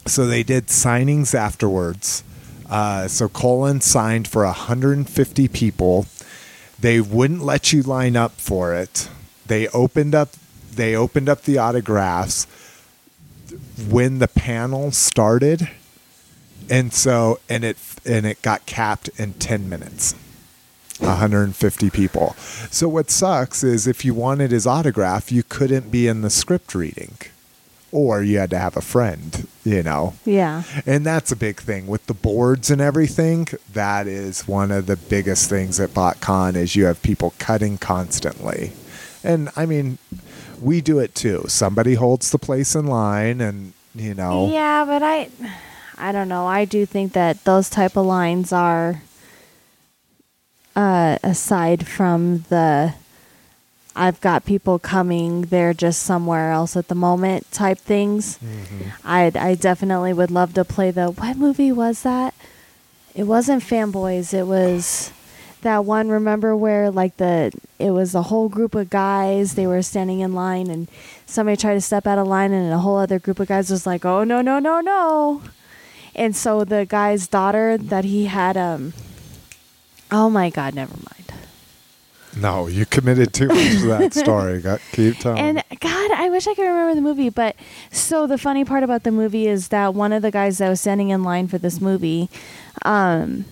so they did signings afterwards. Uh, so Cullen signed for 150 people. They wouldn't let you line up for it. They opened up. They opened up the autographs when the panel started, and so and it and it got capped in 10 minutes. 150 people. So what sucks is if you wanted his autograph, you couldn't be in the script reading, or you had to have a friend. You know. Yeah. And that's a big thing with the boards and everything. That is one of the biggest things at BotCon is you have people cutting constantly. And I mean, we do it too. Somebody holds the place in line and you know Yeah, but I I don't know. I do think that those type of lines are uh aside from the I've got people coming, they're just somewhere else at the moment type things. I I definitely would love to play the what movie was that? It wasn't Fanboys, it was that one remember where like the it was a whole group of guys they were standing in line and somebody tried to step out of line and a whole other group of guys was like oh no no no no and so the guy's daughter that he had um oh my god never mind no, you committed too much to that story. Got keep telling. and god i wish i could remember the movie but so the funny part about the movie is that one of the guys that was standing in line for this movie um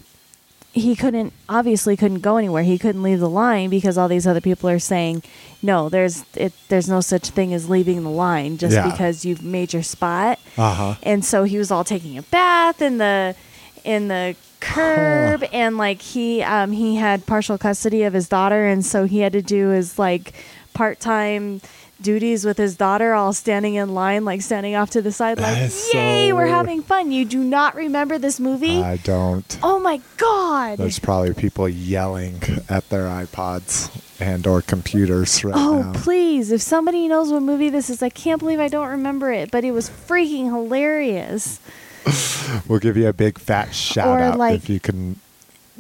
he couldn't obviously couldn't go anywhere. He couldn't leave the line because all these other people are saying, "No, there's it. There's no such thing as leaving the line just Yeah. because you've made your spot." Uh-huh. And so he was all taking a bath in the in the curb, and like he um he had partial custody of his daughter, and so he had to do his like part time duties with his daughter all standing in line like standing off to the side like yay so we're having fun you do not remember this movie I don't. Oh my god! There's probably people yelling at their iPods and or computers right oh now. please! If somebody knows what movie this is, I can't believe I don't remember it. But it was freaking hilarious. We'll give you a big fat shout Or, out like- if you can.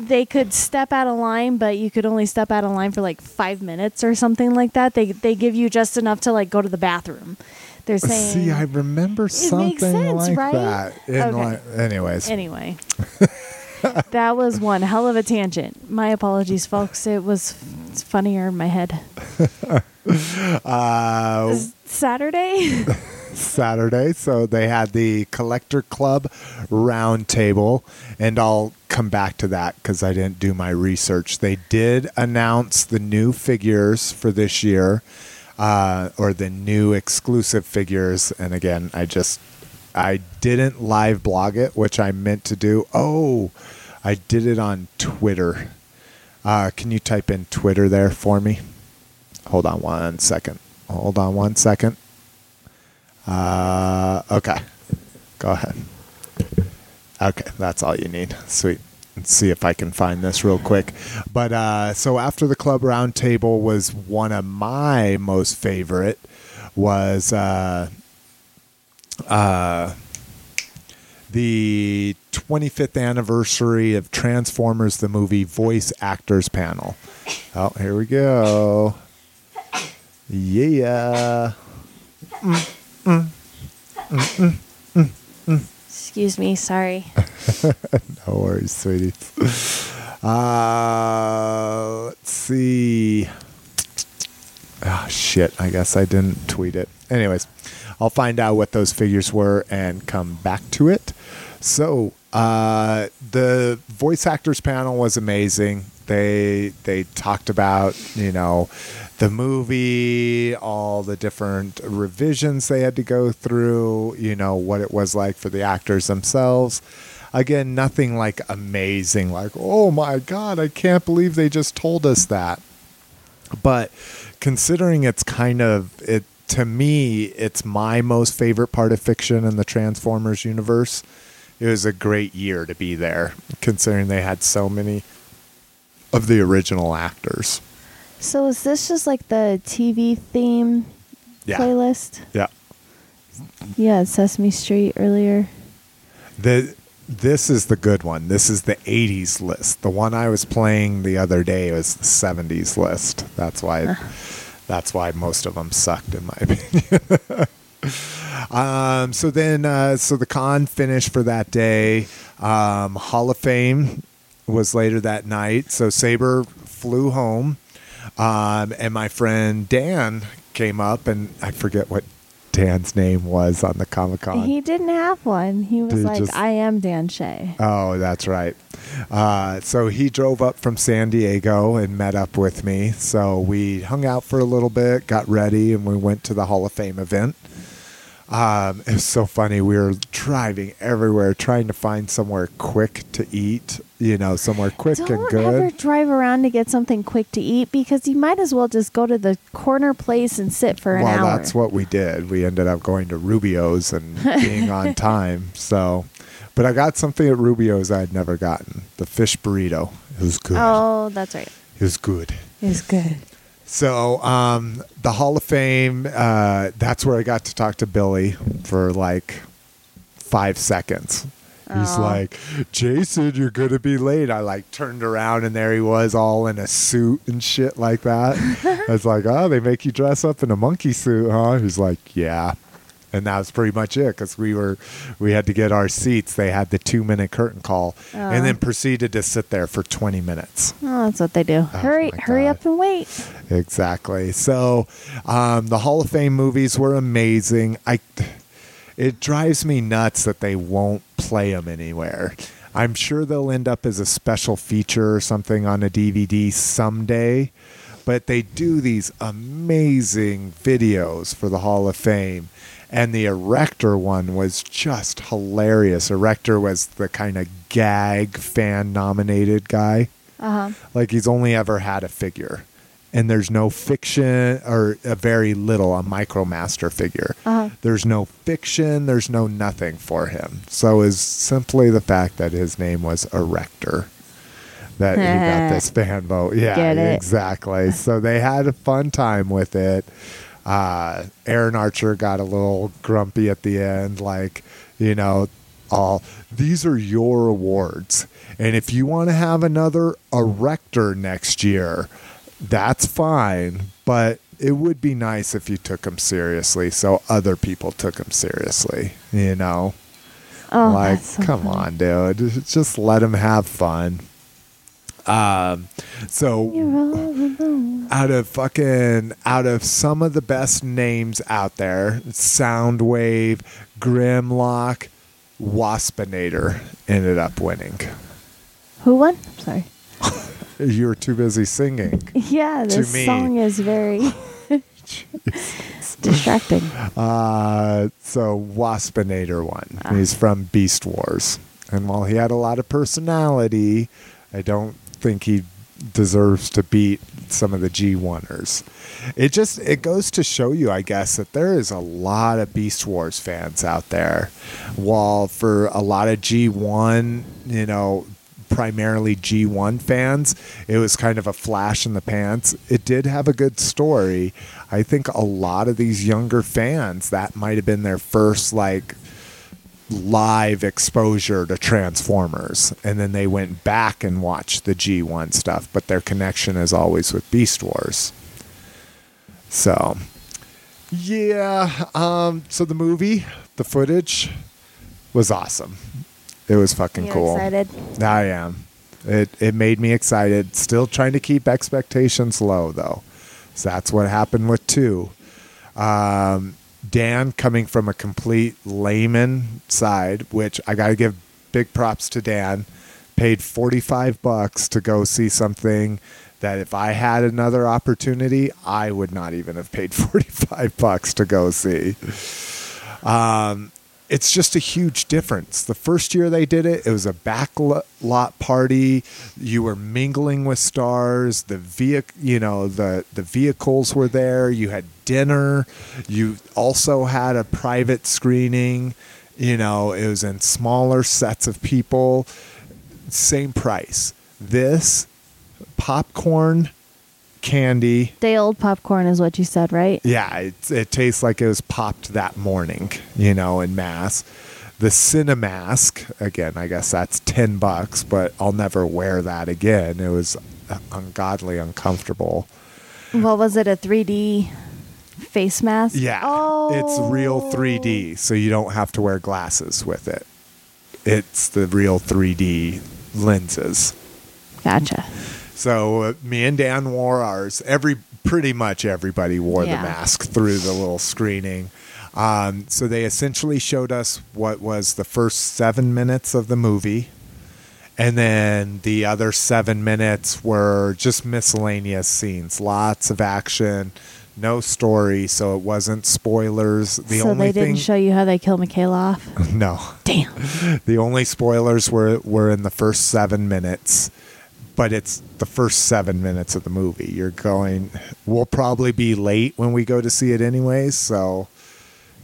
They could step out of line, but you could only step out of line for like five minutes or something like that. They they give you just enough to like go to the bathroom. They're saying. See, I remember something sense, like right? that. In Okay. like- anyways, Anyway, that was one hell of a tangent. My apologies, folks. It was it's funnier in my head. uh, Saturday. Saturday. So they had the Collector Club roundtable, and I'll come back to that because I didn't do my research. They did announce the new figures for this year, uh, or the new exclusive figures. And again, I just I didn't live blog it, which I meant to do. Oh, I did it on Twitter. Uh, can you type in Twitter there for me? Hold on one second. Hold on one second. Uh, okay. Go ahead. Okay, that's all you need. Sweet. Let's see if I can find this real quick. But uh, so after the club roundtable was one of my most favorite was uh, uh, the 25th anniversary of Transformers the movie voice actors panel. Oh, here we go. Yeah. Excuse me. Sorry. No worries, sweetie. Uh, let's see. Ah, shit. I guess I didn't tweet it. Anyways, I'll find out what those figures were and come back to it. So, uh, the voice actors panel was amazing. They they talked about you know the movie, all the different revisions they had to go through. You know what it was like for the actors themselves. Again, nothing like amazing, like, oh my God, I can't believe they just told us that. But considering it's kind of, it to me, it's my most favorite part of fiction in the Transformers universe. It was a great year to be there, considering they had so many of the original actors. So is this just like the TV theme Yeah. playlist? Yeah. Yeah, Sesame Street earlier. The this is the good one. This is the 80s list. The one I was playing the other day was the 70s list. That's why that's why most of them sucked in my opinion. um, so then uh, so the con finished for that day. Um, Hall of Fame was later that night. So Saber flew home. Um, and my friend Dan came up and I forget what Dan's name was on the Comic Con. He didn't have one. He was he like, just- I am Dan Shay. Oh, that's right. Uh, so he drove up from San Diego and met up with me. So we hung out for a little bit, got ready, and we went to the Hall of Fame event. Um, it was so funny. We were driving everywhere, trying to find somewhere quick to eat. You know, somewhere quick and Don't good. ever drive around to get something quick to eat because you might as well just go to the corner place and sit for an well, hour. Well, that's what we did. We ended up going to Rubio's and being on time. So, but I got something at Rubio's I'd never gotten the fish burrito. It was good. oh, that's right. It was good. It's good. So, um, the Hall of Fame, uh, that's where I got to talk to Billy for like five seconds. He's Aw. like, Jason, you're going to be late. I like turned around and there he was all in a suit and shit like that. I was like, oh, they make you dress up in a monkey suit, huh? He's like, yeah. And that was pretty much it because we were, we had to get our seats. They had the two minute curtain call Oh. and then proceeded to sit there for 20 minutes. Oh, that's what they do. hurry, Oh hurry God. up and wait. Exactly. So, um, the Hall of Fame movies were amazing. I, it drives me nuts that they won't play them anywhere. I'm sure they'll end up as a special feature or something on a DVD someday, but they do these amazing videos for the Hall of Fame. And the Erector one was just hilarious. Erector was the kind of gag fan nominated guy. Uh huh. like he's only ever had a figure. And there's no fiction or a very little a micromaster figure. Uh-huh. there's no fiction. There's no nothing for him. So is simply the fact that his name was erector that he got this fan vote. Yeah exactly. So they had a fun time with it uh, Aaron Archer got a little grumpy at the end, like, you know, all these are your awards. And if you want to have another erector next year, that's fine. But it would be nice if you took them seriously so other people took them seriously, you know? Oh, like, so come funny. on, dude. Just let them have fun. Um, so You're all alone. out of fucking out of some of the best names out there soundwave grimlock waspinator ended up winning Who won? Sorry. you were too busy singing Yeah, this me. song is very distracting. uh, so waspinator won he's from beast wars and while he had a lot of personality i don't think he deserves to beat some of the G1ers. It just it goes to show you, I guess, that there is a lot of Beast Wars fans out there. While for a lot of G1, you know, primarily G1 fans, it was kind of a flash in the pants. It did have a good story. I think a lot of these younger fans that might have been their first like live exposure to Transformers, and then they went back and watched the G1 stuff, but their connection is always with Beast Wars. So, yeah. Um, so the movie, the footage was awesome. It was fucking You cool. excited? I am. It it made me excited. Still trying to keep expectations low though. So that's what happened with two. Um, Dan coming from a complete layman side, which I got to give big props to Dan. Paid 45 bucks to go see something that if I had another opportunity, I would not even have paid 45 bucks to go see. Um, it's just a huge difference. The first year they did it, it was a backlot party. You were mingling with stars. The vehicle, you know, the the vehicles were there. You had dinner. You also had a private screening. You know, it was in smaller sets of people. Same price. This popcorn, candy. Day old popcorn is what you said, right? Yeah, it, it tastes like it was popped that morning, you know, in mass. The Cinemask, again, I guess that's 10 bucks, but I'll never wear that again. It was ungodly uncomfortable. What was it? A 3D face mask? Yeah, Oh. it's real 3D, so you don't have to wear glasses with it. It's the real 3D lenses. Gotcha. So uh, me and Dan wore ours. Every pretty much everybody wore Yeah. the mask through the little screening. Um, so they essentially showed us what was the first seven minutes of the movie, and then the other seven minutes were just miscellaneous scenes, lots of action, no story, so it wasn't spoilers. The so only they didn't thing, show you how they kill Mikaela off? no, Damn. the only spoilers were were in the first seven minutes, but it's the first seven minutes of the movie. You're going. We'll probably be late when we go to see it anyways, so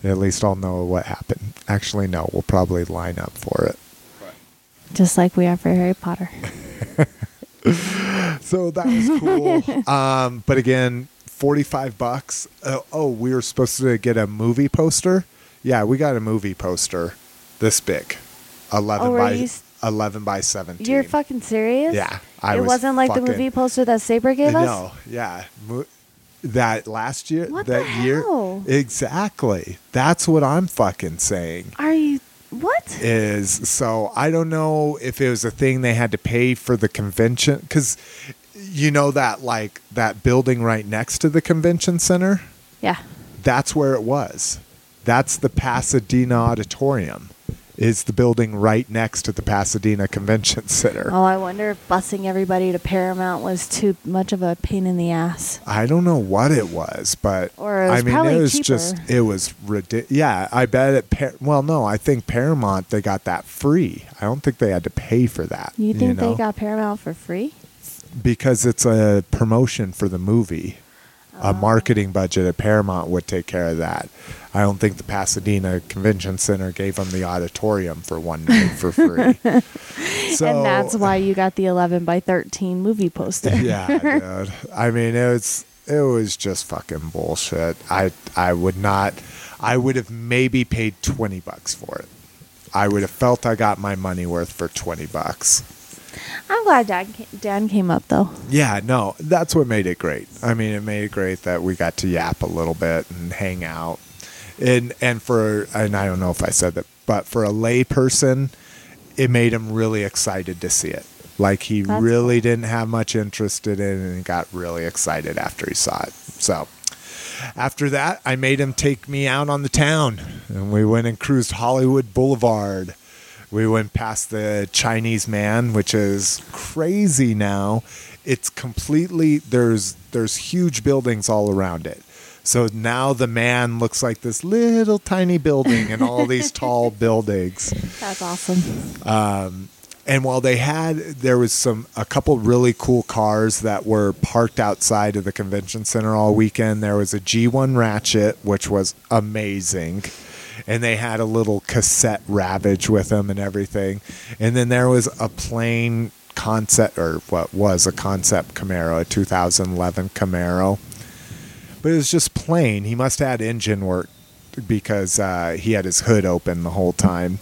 at least I'll know what happened. Actually, no, we'll probably line up for it. Just like we are for Harry Potter. So that was cool. um, but again, forty five bucks. Uh, oh, we were supposed to get a movie poster. Yeah, we got a movie poster this big, eleven Oh, were by you s- eleven by seventeen. You're fucking serious? Yeah, I it was wasn't like fucking- the movie poster that Saber gave us? No, yeah. Mo- That last year, What that the year, hell? exactly. That's what I'm fucking saying. Are you. What? Is so I don't know if it was a thing they had to pay for the convention because you know that like that building right next to the convention center. Yeah. That's where it was. That's the Pasadena Auditorium. Is the building right next to the Pasadena Convention Center? Oh, I wonder if busing everybody to Paramount was too much of a pain in the ass. I don't know what it was, but Or it was I mean, it was cheaper. just it was ridiculous. Yeah, I bet it. Par- well, no, I think Paramount they got that free. I don't think they had to pay for that. You think know? they got Paramount for free? because it's a promotion for the movie. A marketing budget at Paramount would take care of that. I don't think the Pasadena Convention Center gave them the auditorium for one night for free. so, and that's why you got the 11 by 13 movie poster. yeah, dude. I mean, it was it was just fucking bullshit. I I would not. I would have maybe paid twenty bucks for it. I would have felt I got my money worth for twenty bucks. I'm glad Dan, Dan came up, though. Yeah, no, that's what made it great. I mean, it made it great that we got to yap a little bit and hang out. And and for and I don't know if I said that, but for a lay person, it made him really excited to see it. Like he That's really cool. didn't have much interest in it and he got really excited after he saw it. So after that, I made him take me out on the town and we went and cruised Hollywood Boulevard. We went past the Chinese Mann, which is crazy now. It's completely there's there's huge buildings all around it. So now the Mann looks like this little tiny building and all these tall buildings. That's awesome. Um, and while they had, there was some a couple really cool cars that were parked outside of the convention center all weekend. There was a G1 Ratchet, which was amazing, and they had a little cassette Ravage with them and everything. And then there was a plain concept, or what was a concept Camaro, a 2011 Camaro, but it was just plain. He must have had engine work because uh, he had his hood open the whole time.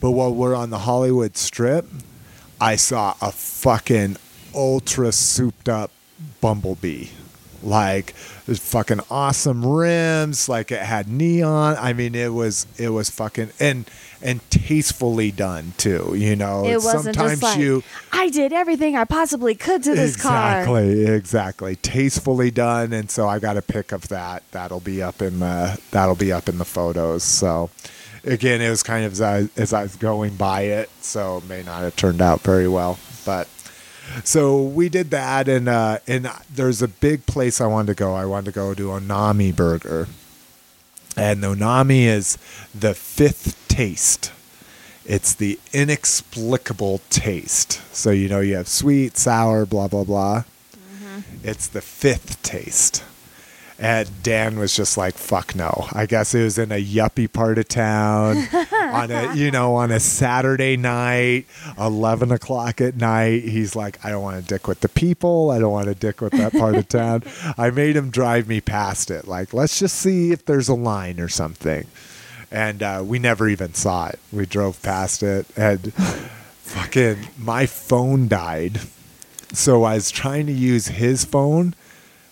But while we're on the Hollywood Strip, I saw a fucking ultra souped up Bumblebee. Like there's fucking awesome rims, like it had neon. I mean, it was it was fucking and and tastefully done too. You know, it wasn't sometimes just like, you I did everything I possibly could to this car. exactly, exactly. Tastefully done, and so I got a pic of that. That'll be up in the that'll be up in the photos. So again, it was kind of as I, as I was going by it, so it may not have turned out very well, but. So we did that, and uh, and there's a big place I wanted to go. I wanted to go to Umami Burger, and Umami is the fifth taste. It's the inexplicable taste. So, you know, you have sweet, sour, blah, blah, blah. It's the fifth taste. And Dan was just like, fuck no. I guess it was in a yuppie part of town on a, you know, on a Saturday night, 11 o'clock at night. He's like, I don't want to dick with the people. I don't want to dick with that part of town. I made him drive me past it. Like, let's just see if there's a line or something. And uh, we never even saw it. We drove past it and fucking my phone died. So I was trying to use his phone.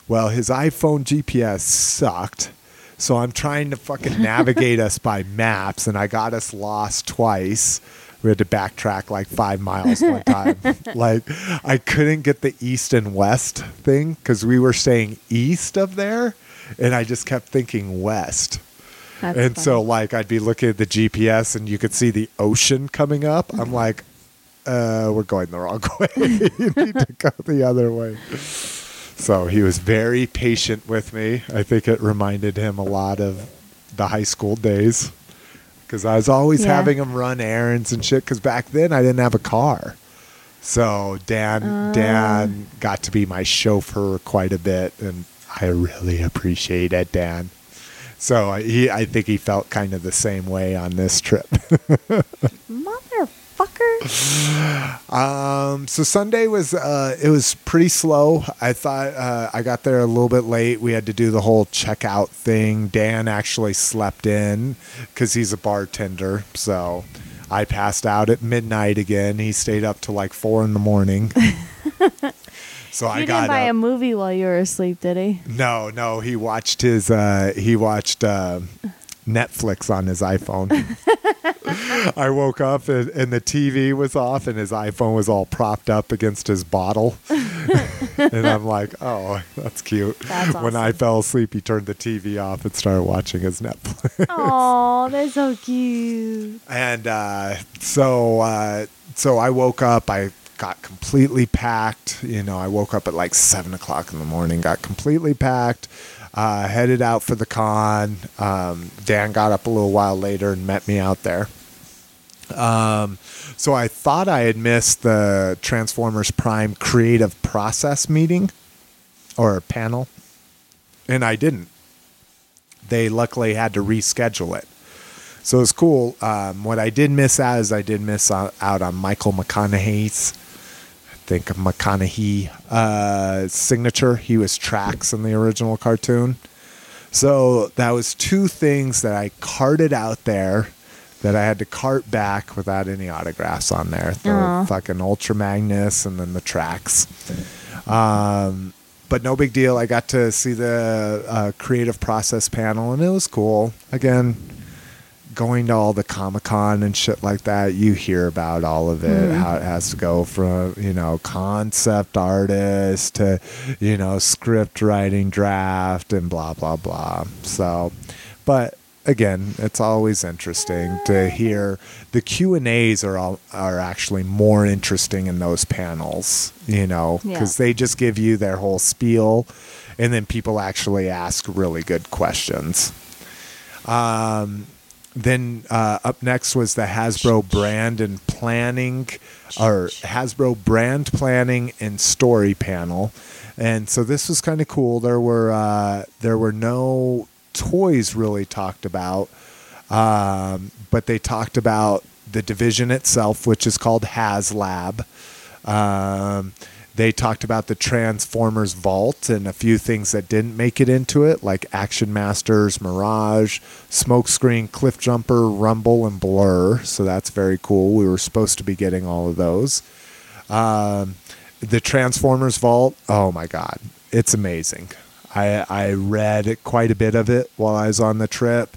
Well, his iPhone GPS sucked. So I'm trying to fucking navigate us by maps, and I got us lost twice. We had to backtrack like five miles one time. like, I couldn't get the east and west thing because we were staying east of there, and I just kept thinking west. That's and so, like, I'd be looking at the GPS, and you could see the ocean coming up. I'm like, uh, we're going the wrong way. you need to go the other way. So he was very patient with me. I think it reminded him a lot of the high school days because I was always Yeah. having him run errands and shit. Because back then I didn't have a car, so Dan. Dan oh. got to be my chauffeur quite a bit, and I really appreciate it, Dan. So I- he, I think he felt kind of the same way on this trip. Motherfucker. Um, so Sunday was uh, it was pretty slow. I thought uh, I got there a little bit late. We had to do the whole checkout thing. Dan actually slept in because he's a bartender. So I passed out at midnight again. He stayed up till like four in the morning. so I you got didn't buy up. a movie while you were asleep, did he? No, no, he watched his uh he watched uh Netflix on his iPhone. I woke up and, and the TV was off and his iPhone was all propped up against his bottle. and I'm like, "Oh, that's cute." That's When I fell asleep, he turned the TV off and started watching his Netflix. Oh, they're so cute. and uh, so uh, so I woke up. I got completely packed. You know, I woke up at like seven o'clock in the morning. Got completely packed. Uh, headed out for the con. Um, Dan got up a little while later and met me out there. Um, so I thought I had missed the Transformers Prime creative process meeting or panel, and I didn't. They luckily had to reschedule it. So it's cool. Um, what I did miss out is I did miss out, out on Michael McConnohie's, think of McConnohie uh, signature. He was Tracks in the original cartoon. So that was two things that I carted out there that I had to cart back without any autographs on there. The Aw. fucking Ultra Magnus and then the tracks. Um, but no big deal. I got to see the uh, creative process panel and it was cool. Again, going to all the Comic Con and shit like that, you hear about all of it, how it has to go from, you know, concept artist to, you know, script writing draft and blah, blah, blah. So, but again, it's always interesting to hear the Q and A's are all, are actually more interesting in those panels, you know, Yeah. because they just give you their whole spiel, and then people actually ask really good questions. Um, then uh, up next was the Hasbro brand and planning, or Hasbro brand planning and story panel, and so this was kind of cool. There were uh, there were no toys really talked about, um, but they talked about the division itself, which is called HasLab. Um, they talked about the Transformers Vault and a few things that didn't make it into it, like Action Masters, Mirage, Smokescreen, Cliffjumper, Rumble, and Blur. So that's very cool. We were supposed to be getting all of those. Um, the Transformers Vault, oh my God, it's amazing. I, I read quite a bit of it while I was on the trip.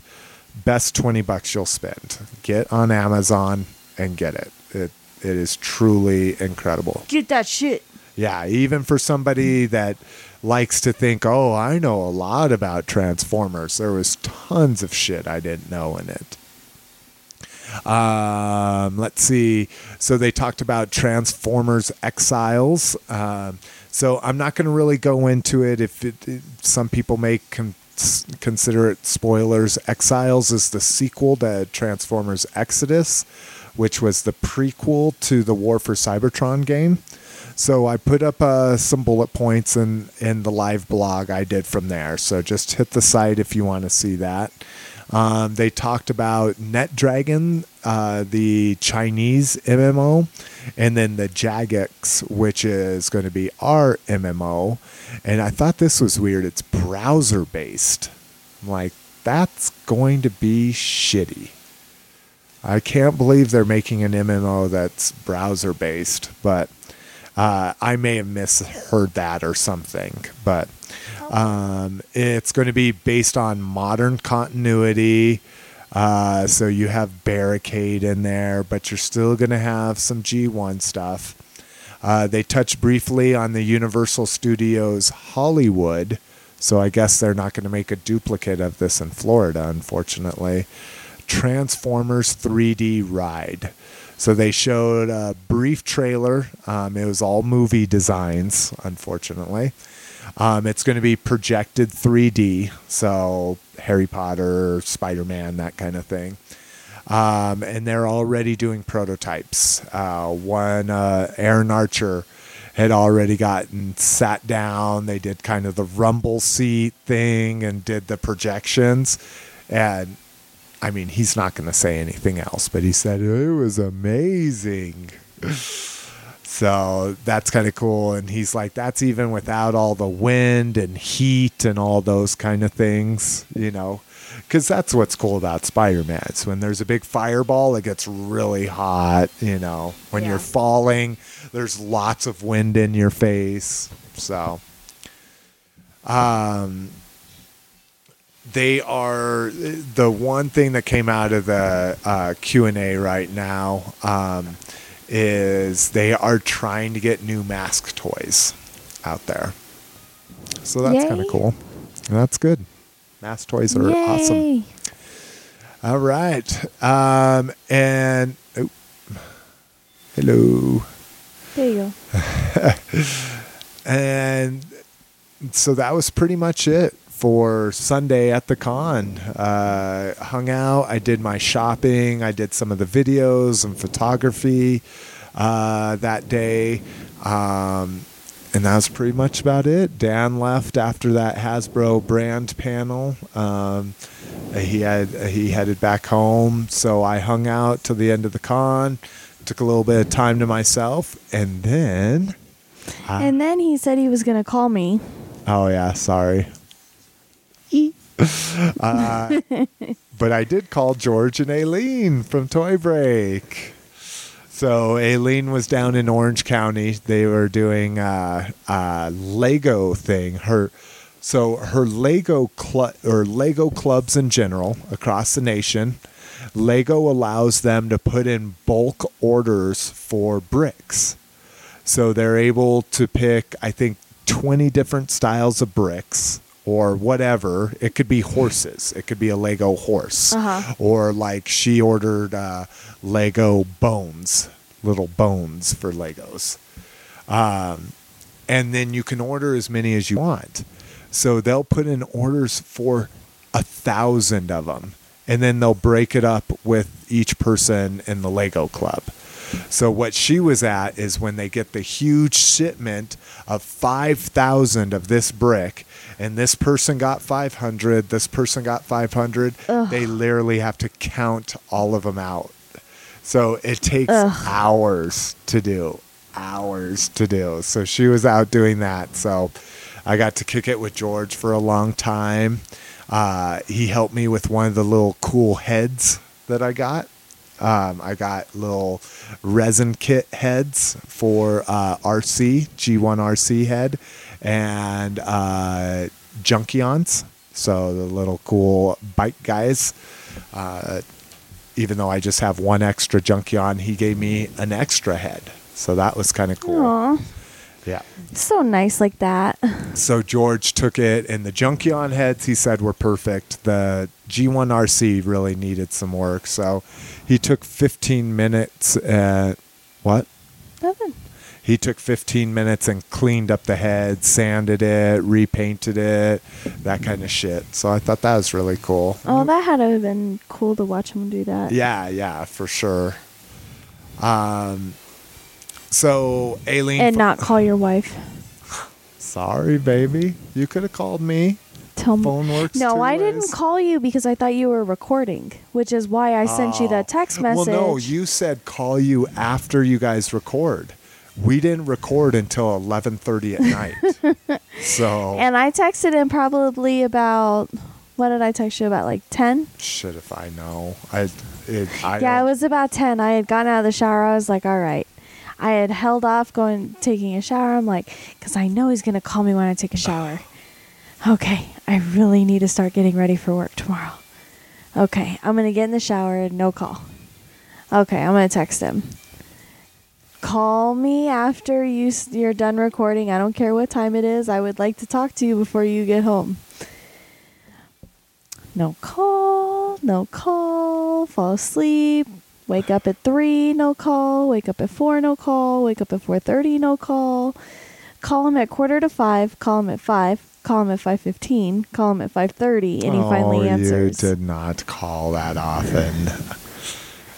Best 20 bucks you'll spend. Get on Amazon and get it. It it is truly incredible. Get that shit. Yeah, even for somebody that likes to think, "Oh, I know a lot about Transformers." There was tons of shit I didn't know in it. Um, let's see. So they talked about Transformers Exiles. Um, so I'm not going to really go into it. If it, it- some people may con- consider it spoilers. Exiles is the sequel to Transformers Exodus, which was the prequel to the War for Cybertron game. So I put up uh, some bullet points in, in the live blog I did from there. So just hit the site if you want to see that. Um, they talked about NetDragon, uh, the Chinese MMO, and then the Jagex, which is going to be our MMO. And I thought this was weird. It's browser based. I'm like, that's going to be shitty. I can't believe they're making an MMO that's browser based, but uh, I may have misheard that or something. But um, it's going to be based on modern continuity. Uh, so you have Barricade in there, but you're still going to have some G1 stuff. Uh, they touched briefly on the Universal Studios Hollywood. So I guess they're not going to make a duplicate of this in Florida, unfortunately. Transformers 3D Ride. So they showed a brief trailer. Um, it was all movie designs, unfortunately. Um, it's going to be projected 3D, so Harry Potter, Spider Man, that kind of thing. Um, and they're already doing prototypes. Uh, one, uh, Aaron Archer had already gotten sat down. They did kind of the rumble seat thing and did the projections. And I mean, he's not going to say anything else, but he said it was amazing. So that's kind of cool. And he's like, that's even without all the wind and heat and all those kind of things, you know, because that's what's cool about Spider Man. It's when there's a big fireball, it gets really hot, you know, when Yeah. you're falling, there's lots of wind in your face. So, um, they are the one thing that came out of the uh, q&a right now um, is they are trying to get new mask toys out there. So that's kind of Yay. cool. That's good. Mask toys are awesome. All right. Um, and oh, hello. There you go. and so that was pretty much it for Sunday at the con. Uh, hung out. I did my shopping. I did some of the videos and photography uh, that day. Um, and that was pretty much about it. Dan left after that Hasbro brand panel. Um, he had he headed back home, so I hung out till the end of the con. Took a little bit of time to myself, and then. I- And then he said he was going to call me. Oh yeah, sorry. uh, but I did call George and Aileen from Toy Break. So Aileen was down in Orange County. They were doing a, a Lego thing. Her so her Lego club or Lego clubs in general across the nation. Lego allows them to put in bulk orders for bricks. So they're able to pick, I think, 20 different styles of bricks or whatever. It could be horses, it could be a Lego horse. Uh-huh. Or like she ordered uh, Lego bones, little bones for Legos. Um, and then you can order as many as you want. So they'll put in orders for a thousand of them, and then they'll break it up with each person in the Lego club. So what she was at is when they get the huge shipment of 5,000 of this brick and this person got 500, this person got 500, they literally have to count all of them out. So it takes hours to do, hours to do. So she was out doing that. So I got to kick it with George for a long time. Uh, he helped me with one of the little cool heads that I got. Um, I got little resin kit heads for uh, RC, G1 RC head, and uh, Junkions. So the little cool bike guys. Uh, even though I just have one extra Junkion, he gave me an extra head. So that was kind of cool. Aw, Yeah. so nice like that. So George took it, and the Junkion heads he said were perfect. The G1 RC really needed some work, so he took 15 minutes. At, what? Nothing. He took 15 minutes and cleaned up the head, sanded it, repainted it, that kind of shit. So I thought that was really cool. Oh, that had to have been cool to watch him do that. Yeah, yeah, for sure. Um, so Aileen, And not call your wife. sorry, baby, you could have called me. Tell me. Phone works. No, I ways. didn't call you because I thought you were recording, which is why I sent you that text message. Well, no, you said call you after you guys record. We didn't record until 11:30 at night. so and I texted him probably about what did I text you about like 10? shit if I know. I it I yeah, it was about 10. I had gotten out of the shower. I was like, "All right." I had held off going taking a shower. I'm like, cuz I know he's going to call me when I take a shower. Okay, I really need to start getting ready for work tomorrow. Okay, I'm going to get in the shower, no call. Okay, I'm going to text him. Call me after you you're done recording. I don't care what time it is. I would like to talk to you before you get home. No call, no call. Fall asleep. Wake up at 3, no call. Wake up at 4, no call. Wake up at 4:30, no call. Call him at quarter to 5, call him at 5, call him at 5:15, call him at 5:30 and he oh, finally answers. You did not call that often.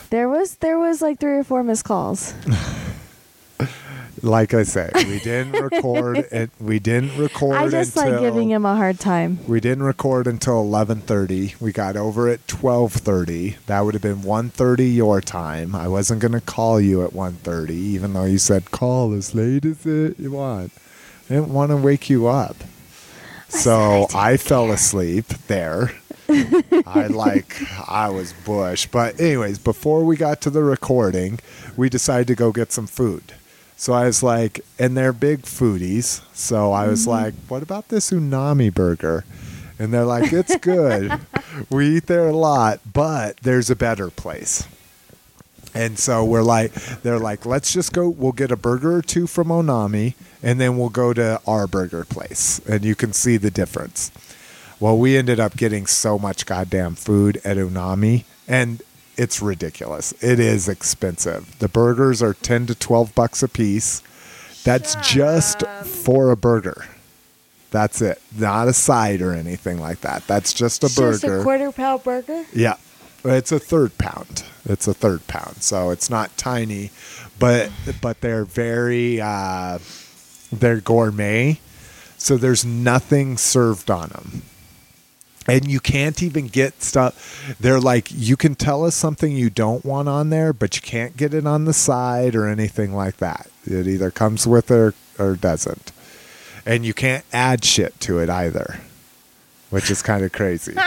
There was there was like 3 or 4 missed calls. like I said, we didn't record it. We didn't record I just until like giving him a hard time. We didn't record until 11:30. We got over at 12:30. That would have been 1:30 your time. I wasn't going to call you at 1:30 even though you said call as late as it you want. I didn't want to wake you up. So I fell asleep there. I like I was bush. But anyways, before we got to the recording, we decided to go get some food. So I was like, and they're big foodies. So I was mm-hmm. like, what about this Umami burger? And they're like, it's good. we eat there a lot, but there's a better place. And so we're like, they're like, let's just go. We'll get a burger or two from Umami, and then we'll go to our burger place, and you can see the difference. Well, we ended up getting so much goddamn food at Umami, and it's ridiculous. It is expensive. The burgers are ten to twelve bucks a piece. That's just for a burger. That's it. Not a side or anything like that. That's just a Just burger. a quarter pound burger? Yeah. It's a third pound. It's a third pound. So it's not tiny, but but they're very uh they're gourmet. So there's nothing served on them. And you can't even get stuff. They're like, you can tell us something you don't want on there, but you can't get it on the side or anything like that. It either comes with it or, or doesn't. And you can't add shit to it either, which is kind of crazy.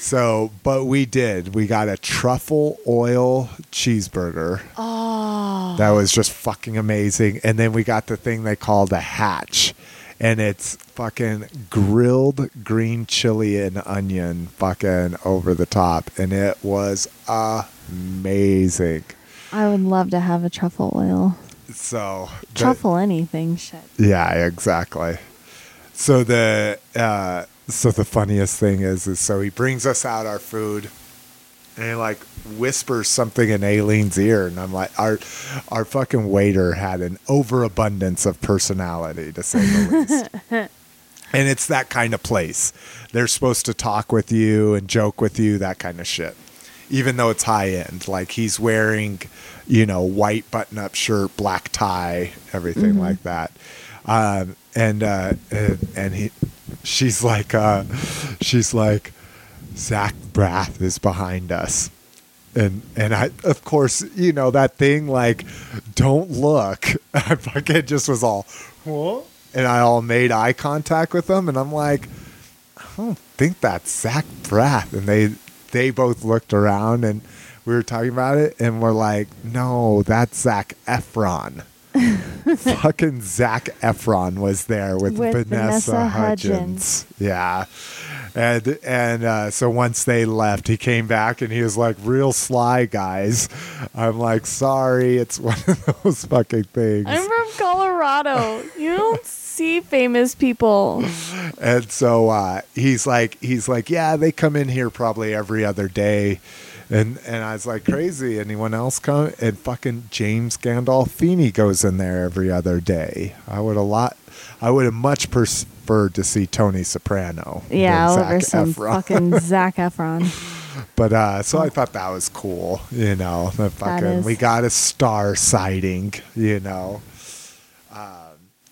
So, but we did. We got a truffle oil cheeseburger. Oh. That was just fucking amazing. And then we got the thing they called a hatch. And it's fucking grilled green chili and onion fucking over the top. And it was amazing. I would love to have a truffle oil. So, the- Truffle anything, shit. Yeah, exactly. So the uh, so the funniest thing is is so he brings us out our food and he like whispers something in Aileen's ear and I'm like our our fucking waiter had an overabundance of personality to say the least. and it's that kind of place. They're supposed to talk with you and joke with you, that kind of shit. Even though it's high end. Like he's wearing, you know, white button up shirt, black tie, everything like that. Um, and, uh, and and he she's like uh she's like Zach Braff is behind us. And and I of course, you know, that thing like don't look. I fucking just was all what? And I all made eye contact with them and I'm like, I don't think that's Zach Braff. And they they both looked around and we were talking about it and we're like, no, that's Zac Efron. Fucking Zac Efron was there with, With Vanessa, Vanessa Hudgens. Yeah. And and uh, so once they left, he came back and he was like, real sly guys. I'm like, sorry, it's one of those fucking things. I'm from Colorado. You don't see famous people. And so uh, he's like, he's like, yeah, they come in here probably every other day, And and I was like, crazy. Anyone else come? And fucking James Gandolfini goes in there every other day. I would a lot. I would have much to see Tony Soprano. Yeah, over some Efron. fucking Zac Efron. But uh, so I thought that was cool. You know, the fucking we got a star sighting. You know.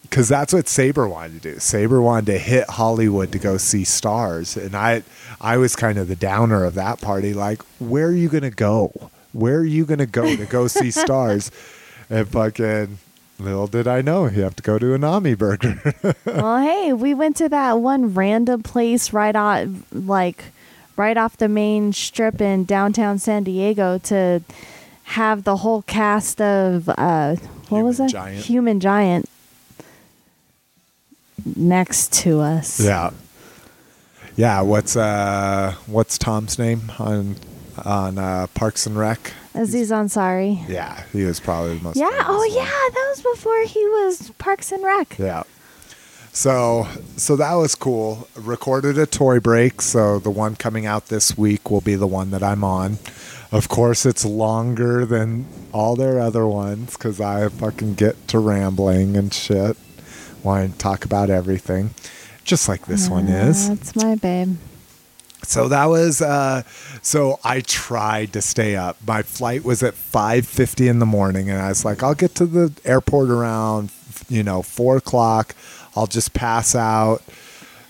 Because that's what Saber wanted to do. Saber wanted to hit Hollywood to go see stars, and I, I was kind of the downer of that party. Like, where are you gonna go? Where are you gonna go to go see stars? And fucking, little did I know, you have to go to Umami Burger. well, hey, we went to that one random place right off, like, right off the main strip in downtown San Diego to have the whole cast of uh, what was Human it? Giant. Human Giant next to us. yeah, yeah. What's uh, what's Tom's name on on uh, Parks and Rec? Aziz Ansari. Yeah, he was probably the most. Yeah. Oh, one. yeah. That was before he was Parks and Rec. Yeah. So so that was cool. Recorded a toy break, so the one coming out this week will be the one that I'm on. Of course, it's longer than all their other ones because I fucking get to rambling and shit. Want to talk about everything, just like this one is. That's my babe. So that was uh so I tried to stay up. My flight was at 5:50 in the morning and I was like I'll get to the airport around you know 4 o'clock. I'll just pass out.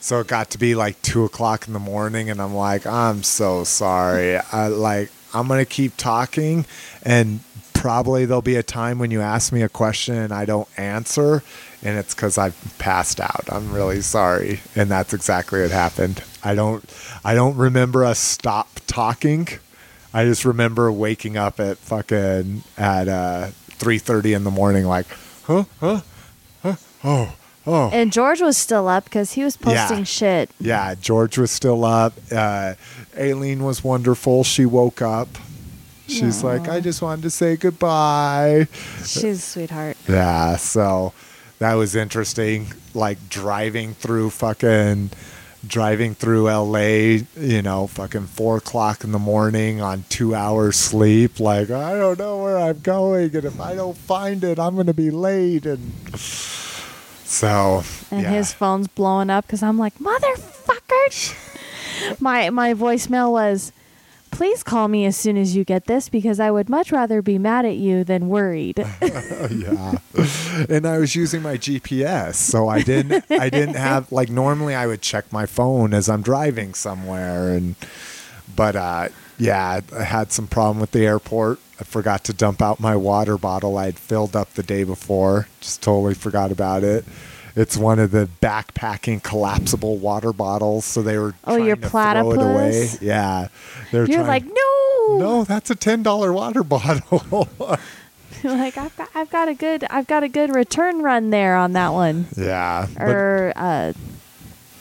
So it got to be like 2 o'clock in the morning and I'm like I'm so sorry. I like I'm to keep talking and probably there'll be a time when you ask me a question and I don't answer and it's cuz I've passed out. I'm really sorry. And that's exactly what happened. I don't I don't remember us stop talking. I just remember waking up at fucking at uh 3:30 in the morning like, "Huh? Huh? Huh? Oh. Oh." And George was still up because he was posting Yeah. shit. Yeah, George was still up. Uh, Aileen was wonderful. She woke up. She's like, I just wanted to say goodbye. She's a sweetheart. Yeah, so that was interesting. Like driving through fucking, driving through LA, you know, fucking four o'clock in the morning on two hours sleep. Like, I don't know where I'm going. And if I don't find it, I'm going to be late. And so, And yeah. his phone's blowing up because I'm like, motherfucker. my my voicemail was, please call me as soon as you get this because I would much rather be mad at you than worried. yeah. And i was using my gps so i didn't i didn't have like normally i would check my phone as i'm driving somewhere and but uh yeah i had some problem with the airport. I forgot to dump out my water bottle i'd filled up the day before. Just totally forgot about it it's one of the backpacking collapsible water bottles so they were Oh, your to throw it away platypus? yeah they're You're trying- like, no. no that's a $10 water bottle like I've got I've got a good I've got a good return run there on that one. yeah but- Or uh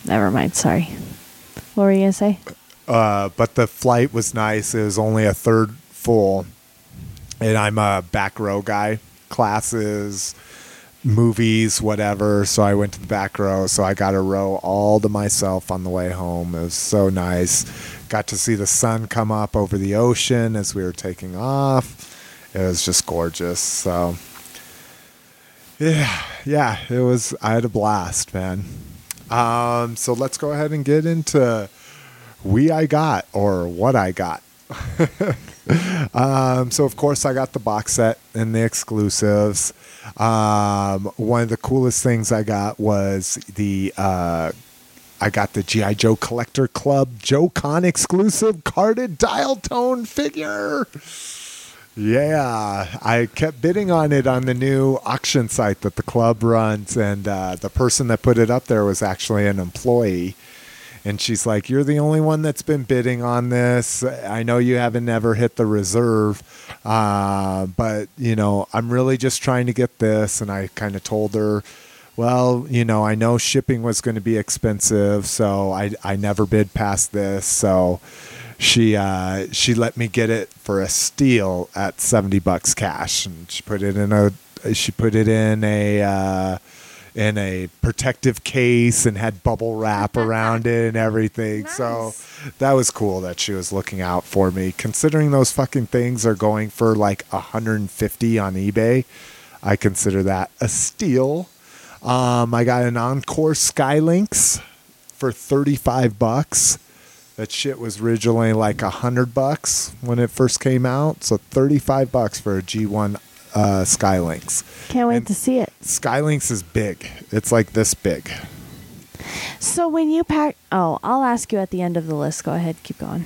never mind, sorry. What were you gonna say? uh, but the flight was nice. It was only a third full, and I'm a back row guy. Classes, movies, whatever. So I went to the back row. So I got a row all to myself on the way home. It was so nice. Got to see the sun come up over the ocean as we were taking off. It was just gorgeous. So. Yeah, yeah, it was. I had a blast, man. Um, so let's go ahead and get into we I got or what I got. um, so of course I got the box set and the exclusives. Um, one of the coolest things I got was the uh, I got the GI Joe Collector Club Joe Con exclusive carded dial tone figure. Yeah, I kept bidding on it on the new auction site that the club runs, and uh, the person that put it up there was actually an employee. And she's like, "You're the only one that's been bidding on this. I know you haven't never hit the reserve, uh, but you know, I'm really just trying to get this." And I kind of told her, "Well, you know, I know shipping was going to be expensive, so I I never bid past this, so." she uh, she let me get it for a steal at 70 bucks cash and she put it in a she put it in a uh, in a protective case and had bubble wrap around it and everything. So that was cool that she was looking out for me. Considering those fucking things are going for like 150 on eBay, I consider that a steal. Um, I got an Encore Skylynx for 35 bucks. That shit was originally like a hundred bucks when it first came out, so 35 bucks for a G1 uh, Skylynx. Can't wait And- to see it. Skylynx is big. It's like this big. So when you pack, oh, I'll ask you at the end of the list. Go ahead, keep going.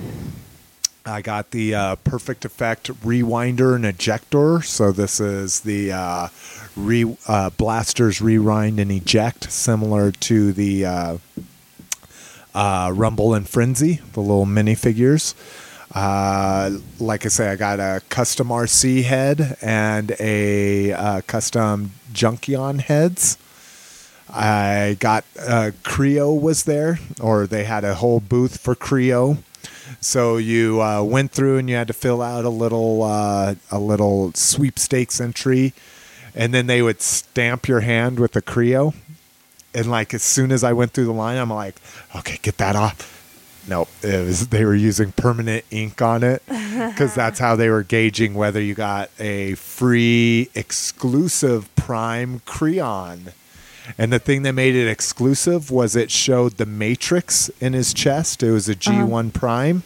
I got the uh, Perfect Effect Rewinder and Ejector. So this is the uh, re, uh, Blasters Rewind and Eject, similar to the uh, uh, Rumble and Frenzy, the little minifigures. Uh, like I say, I got a custom RC head and a uh, custom Junkion heads. I got uh, Kre-O was there, or they had a whole booth for Kre-O. So you uh, went through and you had to fill out a little uh, a little sweepstakes entry, and then they would stamp your hand with the Kre-O. And like as soon as I went through the line, I'm like, okay, get that off. Nope, it was they were using permanent ink on it because that's how they were gauging whether you got a free exclusive Prime Kreon. And the thing that made it exclusive was it showed the Matrix in his chest. It was a uh-huh. G1 Prime.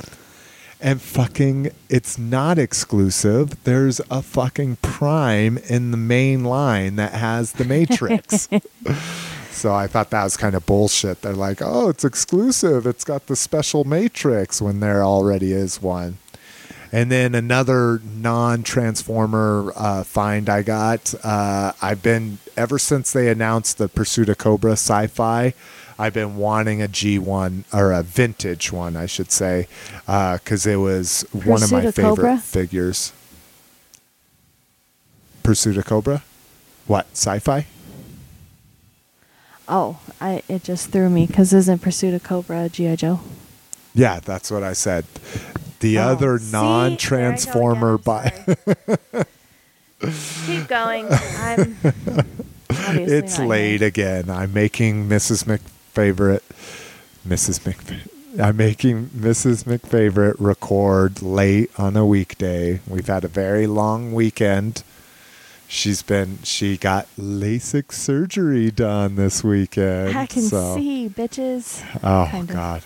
And fucking, it's not exclusive. There's a fucking Prime in the main line that has the Matrix. so I thought that was kind of bullshit. They're like, oh, it's exclusive. It's got the special Matrix when there already is one. And then another non Transformer uh, find I got. Uh, I've been, ever since they announced the Pursuit of Cobra sci fi, I've been wanting a G1 or a vintage one, I should say, because it was one of my of favorite Cobra? figures. Pursuit of Cobra? What? Sci fi? Oh, I it just threw me because isn't Pursuit of Cobra GI Joe? Yeah, that's what I said. The Oh. other See? non Transformer There by. go again, I'm sorry. Keep going. I'm. it's late here. again. I'm making Mrs. McFavorite, Mrs. Mc. I'm making Mrs. McFavorite record late on a weekday. We've had a very long weekend. She's been. She got LASIK surgery done this weekend. I can so- see, bitches. Oh Kind of. God,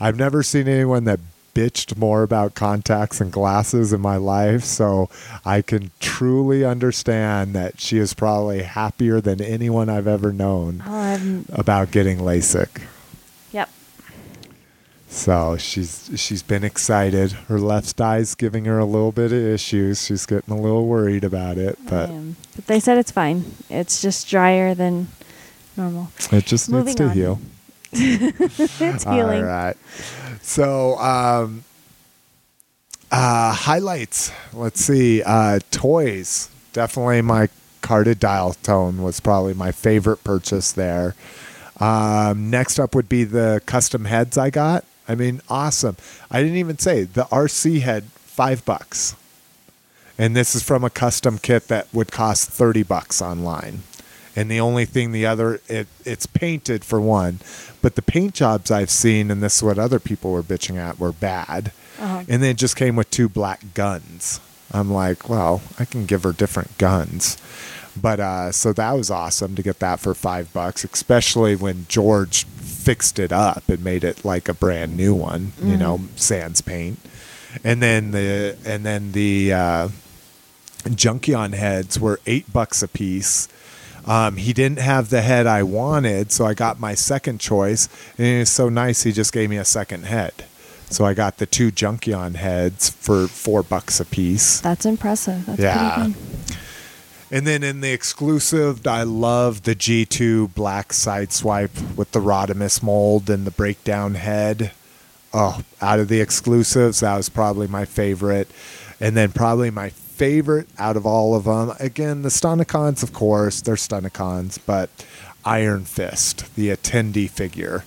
I've never seen anyone that bitched more about contacts and glasses in my life. So I can truly understand that she is probably happier than anyone I've ever known Oh, about getting LASIK. So she's she's been excited. Her left eye's giving her a little bit of issues. She's getting a little worried about it, but but they said it's fine. It's just drier than normal. it just needs to on. heal. it's healing. All right. So, um, uh, highlights. Let's see. Uh, toys. Definitely my carded dial tone was probably my favorite purchase there. Um, next up would be the custom heads I got. I mean, awesome. I didn't even say the RC head, five bucks. And this is from a custom kit that would cost 30 bucks online. And the only thing the other it it's painted for one, but the paint jobs I've seen and this is what other people were bitching at were bad. Uh-huh. And then it just came with two black guns. I'm like, well, I can give her different guns. But uh, so that was awesome to get that for five bucks, especially when George fixed it up and made it like a brand new one, you know, sans paint. And then the and then the uh, Junkion heads were eight bucks a piece. Um, he didn't have the head I wanted, so I got my second choice. And it was so nice, he just gave me a second head. So I got the two Junkion heads for four bucks a piece. That's impressive. That's Yeah. And then in the exclusive, I love the G2 black sideswipe with the Rodimus mold and the breakdown head. Oh, out of the exclusives, that was probably my favorite. And then probably my favorite out of all of them, again, the Stunticons, of course, they're Stunticons, but Iron Fist, the attendee figure.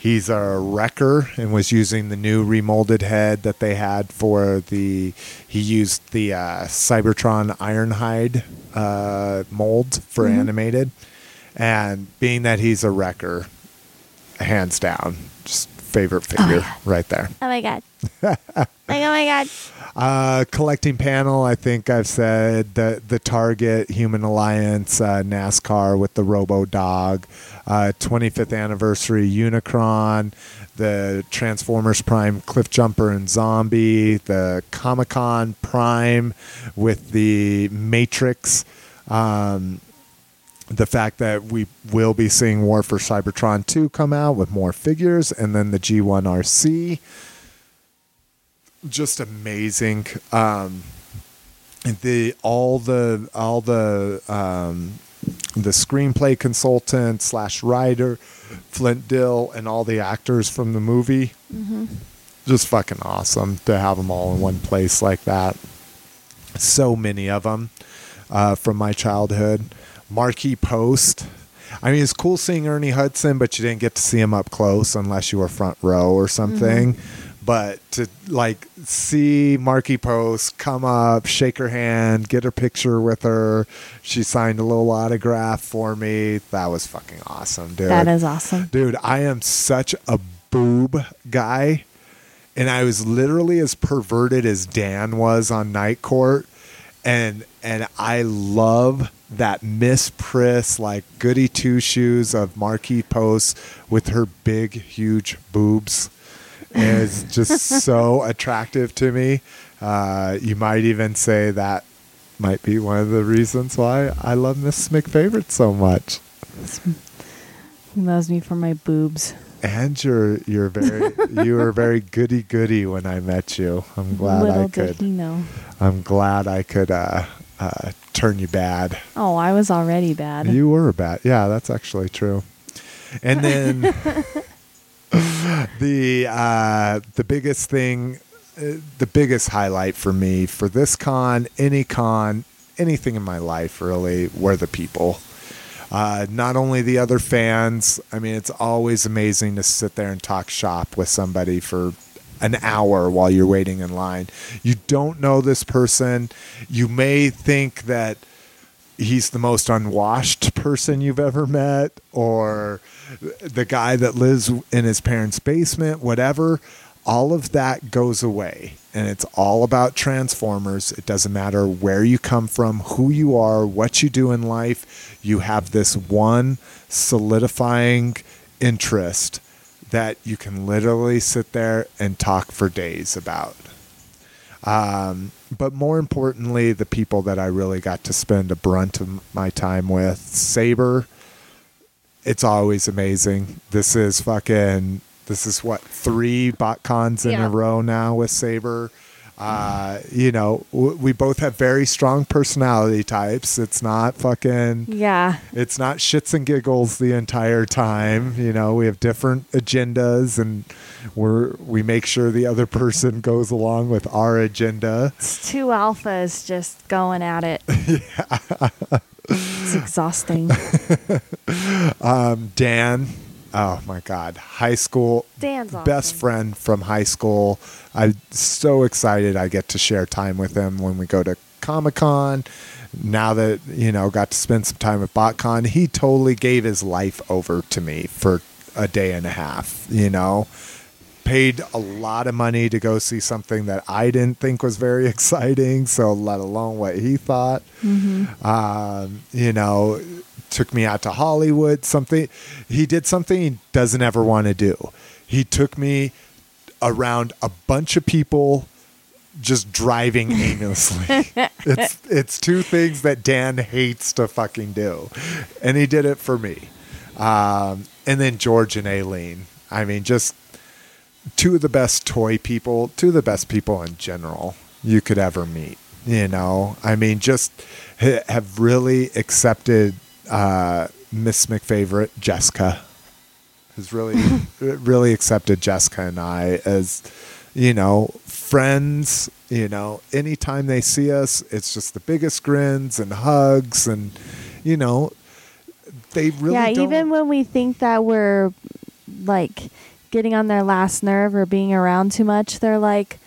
He's a wrecker and was using the new remolded head that they had for the. He used the uh, Cybertron Ironhide uh, mold for animated, And being that he's a wrecker, hands down, favorite figure yeah. right there. Oh my god. like oh my god. Uh, collecting panel, I think I've said the the Target Human Alliance uh, NASCAR with the Robo Dog, uh, 25th anniversary Unicron, the Transformers Prime Cliffjumper and Zombie, the Comic Con Prime with the Matrix. Um, the fact that we will be seeing War for Cybertron 2 come out with more figures, and then the G1 RC just amazing. Um, the all the all the um, the screenplay consultant slash writer, Flint Dille, and all the actors from the movie. Just fucking awesome to have them all in one place like that. So many of them uh, from my childhood. Markie Post. I mean, it's cool seeing Ernie Hudson, but you didn't get to see him up close unless you were front row or something. Mm-hmm. But to like see Markie Post come up, shake her hand, get a picture with her, she signed a little autograph for me. That was fucking awesome, dude. That is awesome. Dude, I am such a boob guy. And I was literally as perverted as Dan was on Night Court. And and I love that Miss Priss like goody two shoes of Markie Post with her big, huge boobs is just so attractive to me. Uh, you might even say that might be one of the reasons why I love Miss McFavorite so much. He loves me for my boobs. And you're you're very you were very goody goody when I met you. I'm glad Little I did could. he know. I'm glad I could uh, uh, turn you bad. Oh, I was already bad. You were bad. Yeah, that's actually true. And then the uh, the biggest thing, uh, the biggest highlight for me for this con, any con, anything in my life really, were the people. Uh, not only the other fans. I mean, it's always amazing to sit there and talk shop with somebody for an hour while you're waiting in line. You don't know this person. You may think that he's the most unwashed person you've ever met or the guy that lives in his parents' basement, whatever. All of that goes away. And it's all about Transformers. It doesn't matter where you come from, who you are, what you do in life. You have this one solidifying interest that you can literally sit there and talk for days about. Um, but more importantly, the people that I really got to spend a brunt of my time with. Saber, it's always amazing. This is fucking. This is what three BotCons in Yeah. a row now with Saber. Uh, you know, w- we both have very strong personality types. It's not fucking. Yeah. It's not shits and giggles the entire time. You know, we have different agendas, and we're we make sure the other person goes along with our agenda. It's two alphas just going at it. yeah, It's exhausting. Um, Dan, oh my God, high school Dan's awesome. best friend from high school. I'm so excited I get to share time with him when we go to Comic Con. Now that you know, got to spend some time with BotCon, he totally gave his life over to me for a day and a half. You know, paid a lot of money to go see something that I didn't think was very exciting. So let alone what he thought. Um, you know, took me out to Hollywood. Something he did something he doesn't ever want to do. He took me around a bunch of people just driving aimlessly. it's it's two things that Dan hates to fucking do, and he did it for me. Um, and then George and Aileen. I mean, just two of the best toy people, two of the best people in general you could ever meet. You know, I mean, just ha- have really accepted uh, Miss McFavorite Jessica has really really accepted Jessica and I as you know friends. You know, anytime they see us, it's just the biggest grins and hugs, and you know, they really yeah, don't- even when we think that we're like getting on their last nerve or being around too much, they're like,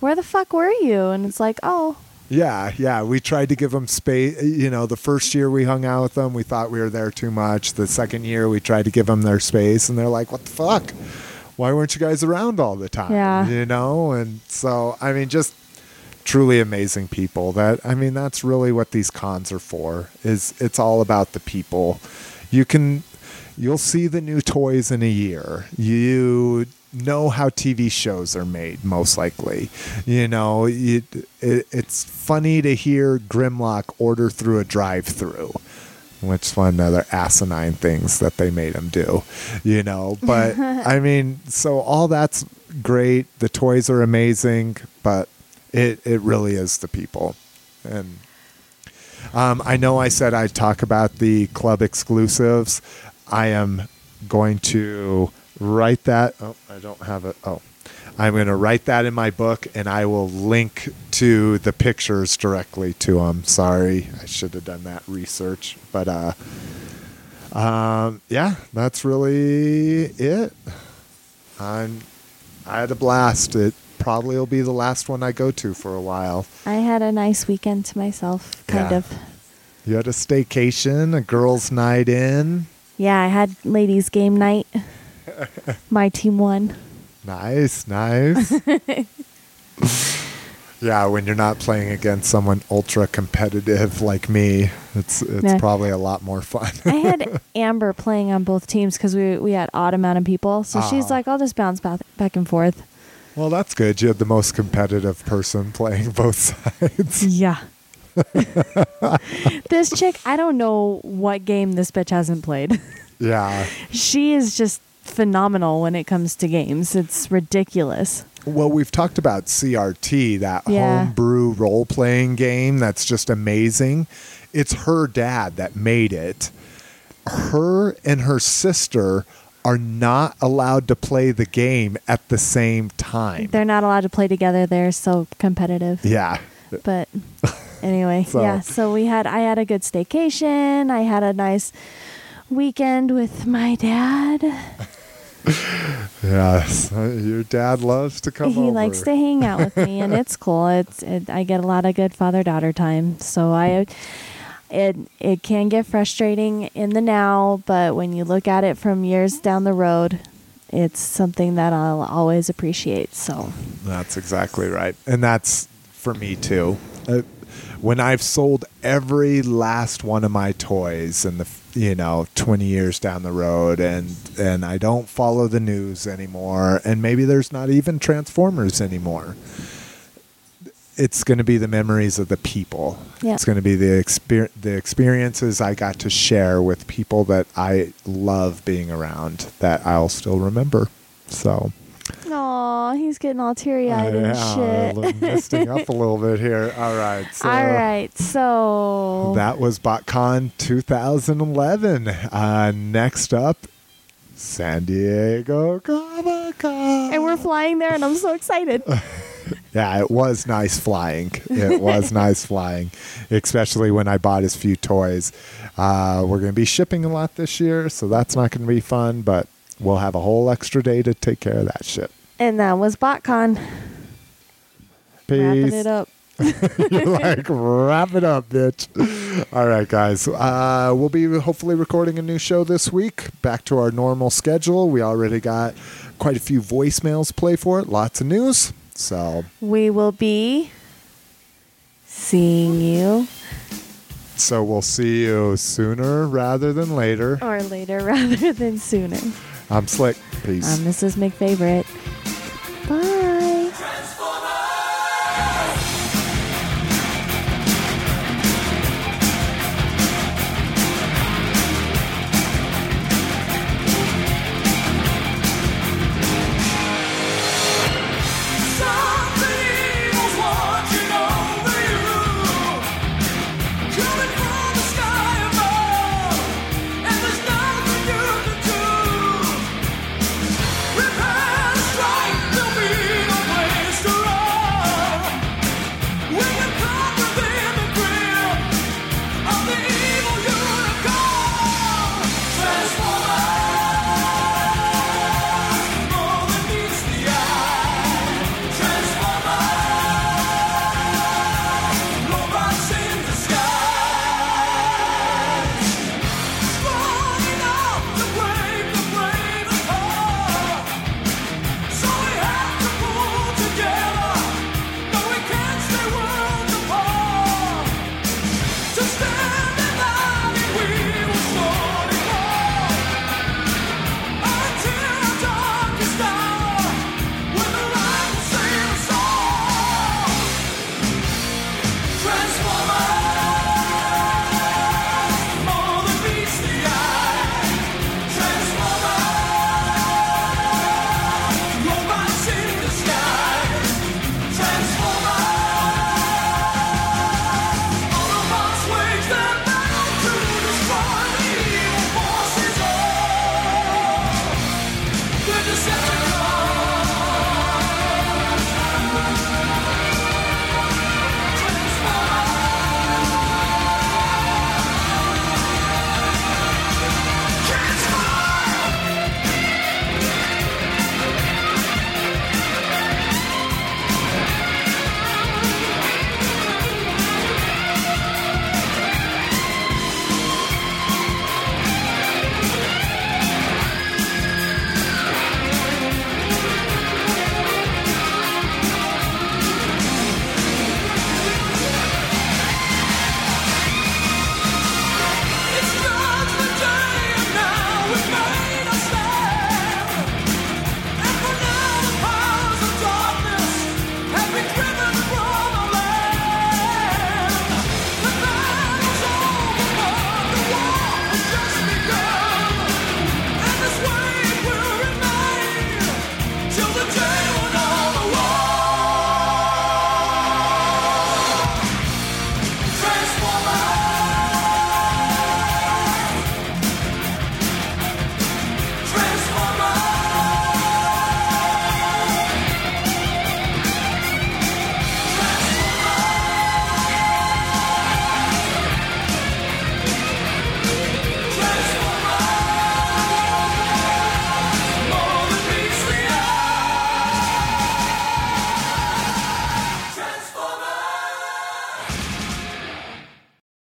"Where the fuck were you?" And it's like, "Oh, Yeah, yeah. We tried to give them space. You know, the first year we hung out with them, we thought we were there too much. The second year, we tried to give them their space, and they're like, "What the fuck? Why weren't you guys around all the time?" Yeah. You know, and so I mean, just truly amazing people. That I mean, that's really what these cons are for. Is it's all about the people. You can, you'll see the new toys in a year. You know how TV shows are made, most likely. You know, it, it, it's funny to hear Grimlock order through a drive-through, which is one of the other asinine things that they made him do. You know, but I mean, so all that's great. The toys are amazing, but it it really is the people, and. Um, I know I said I'd talk about the club exclusives. I am going to write that. Oh, I don't have it. Oh, I'm going to write that in my book and I will link to the pictures directly to them. Sorry, I should have done that research. But uh, um, yeah, that's really it. I'm, I had a blast. It probably will be the last one I go to for a while. I had a nice weekend to myself, kind Yeah. of. You had a staycation, a girls' night in. Yeah, I had ladies' game night. My team won. Nice, nice. yeah, when you're not playing against someone ultra competitive like me, it's it's probably a lot more fun. I had Amber playing on both teams because we we had odd amount of people. So she's Ah. like, I'll just bounce back back and forth. well, that's good. You had the most competitive person playing both sides. Yeah. this chick, I don't know what game this bitch hasn't played. yeah. she is just phenomenal when it comes to games. It's ridiculous. Well, we've talked about CRT, that Yeah. homebrew role playing game that's just amazing. It's her dad that made it. Her and her sister are not allowed to play the game at the same time. They're not allowed to play together. They're so competitive. yeah. But anyway, So- yeah. So we had I had a good staycation. I had a nice weekend with my dad. Yes, your dad loves to come he over. likes to hang out with me, and it's cool. It's it, I get a lot of good father daughter time. So I, it it can get frustrating in the now, but when you look at it from years down the road, it's something that I'll always appreciate. So That's exactly right, and that's for me too. Uh, when I've sold every last one of my toys, and the you know twenty years down the road, and and I don't follow the news anymore, and maybe there's not even Transformers anymore. It's going to be the memories of the people. Yeah. It's going to be the exper- the experiences I got to share with people that I love being around that I'll still remember. So Aw, he's getting all teary eyed and yeah, shit. misting up a little bit here. All right. So all right, so That was BotCon 2011. Uh, next up, San Diego Comic Con. and we're flying there, and I'm so excited. Yeah, it was nice flying. It was nice flying, especially when I bought his few toys. Uh, we're going to be shipping a lot this year, so that's not going to be fun, but we'll have a whole extra day to take care of that shit. and that was BotCon. Wrapping Peace. it up. You're like, wrap it up, bitch. All right, guys. Uh, we'll be hopefully recording a new show this week. Back to our normal schedule. We already got quite a few voicemails play for it. Lots of news. So, We will be seeing you, so we'll see you sooner rather than later. or later rather than sooner. I'm Slick. Um, Peace. I'm Mrs. McFavorite. Bye.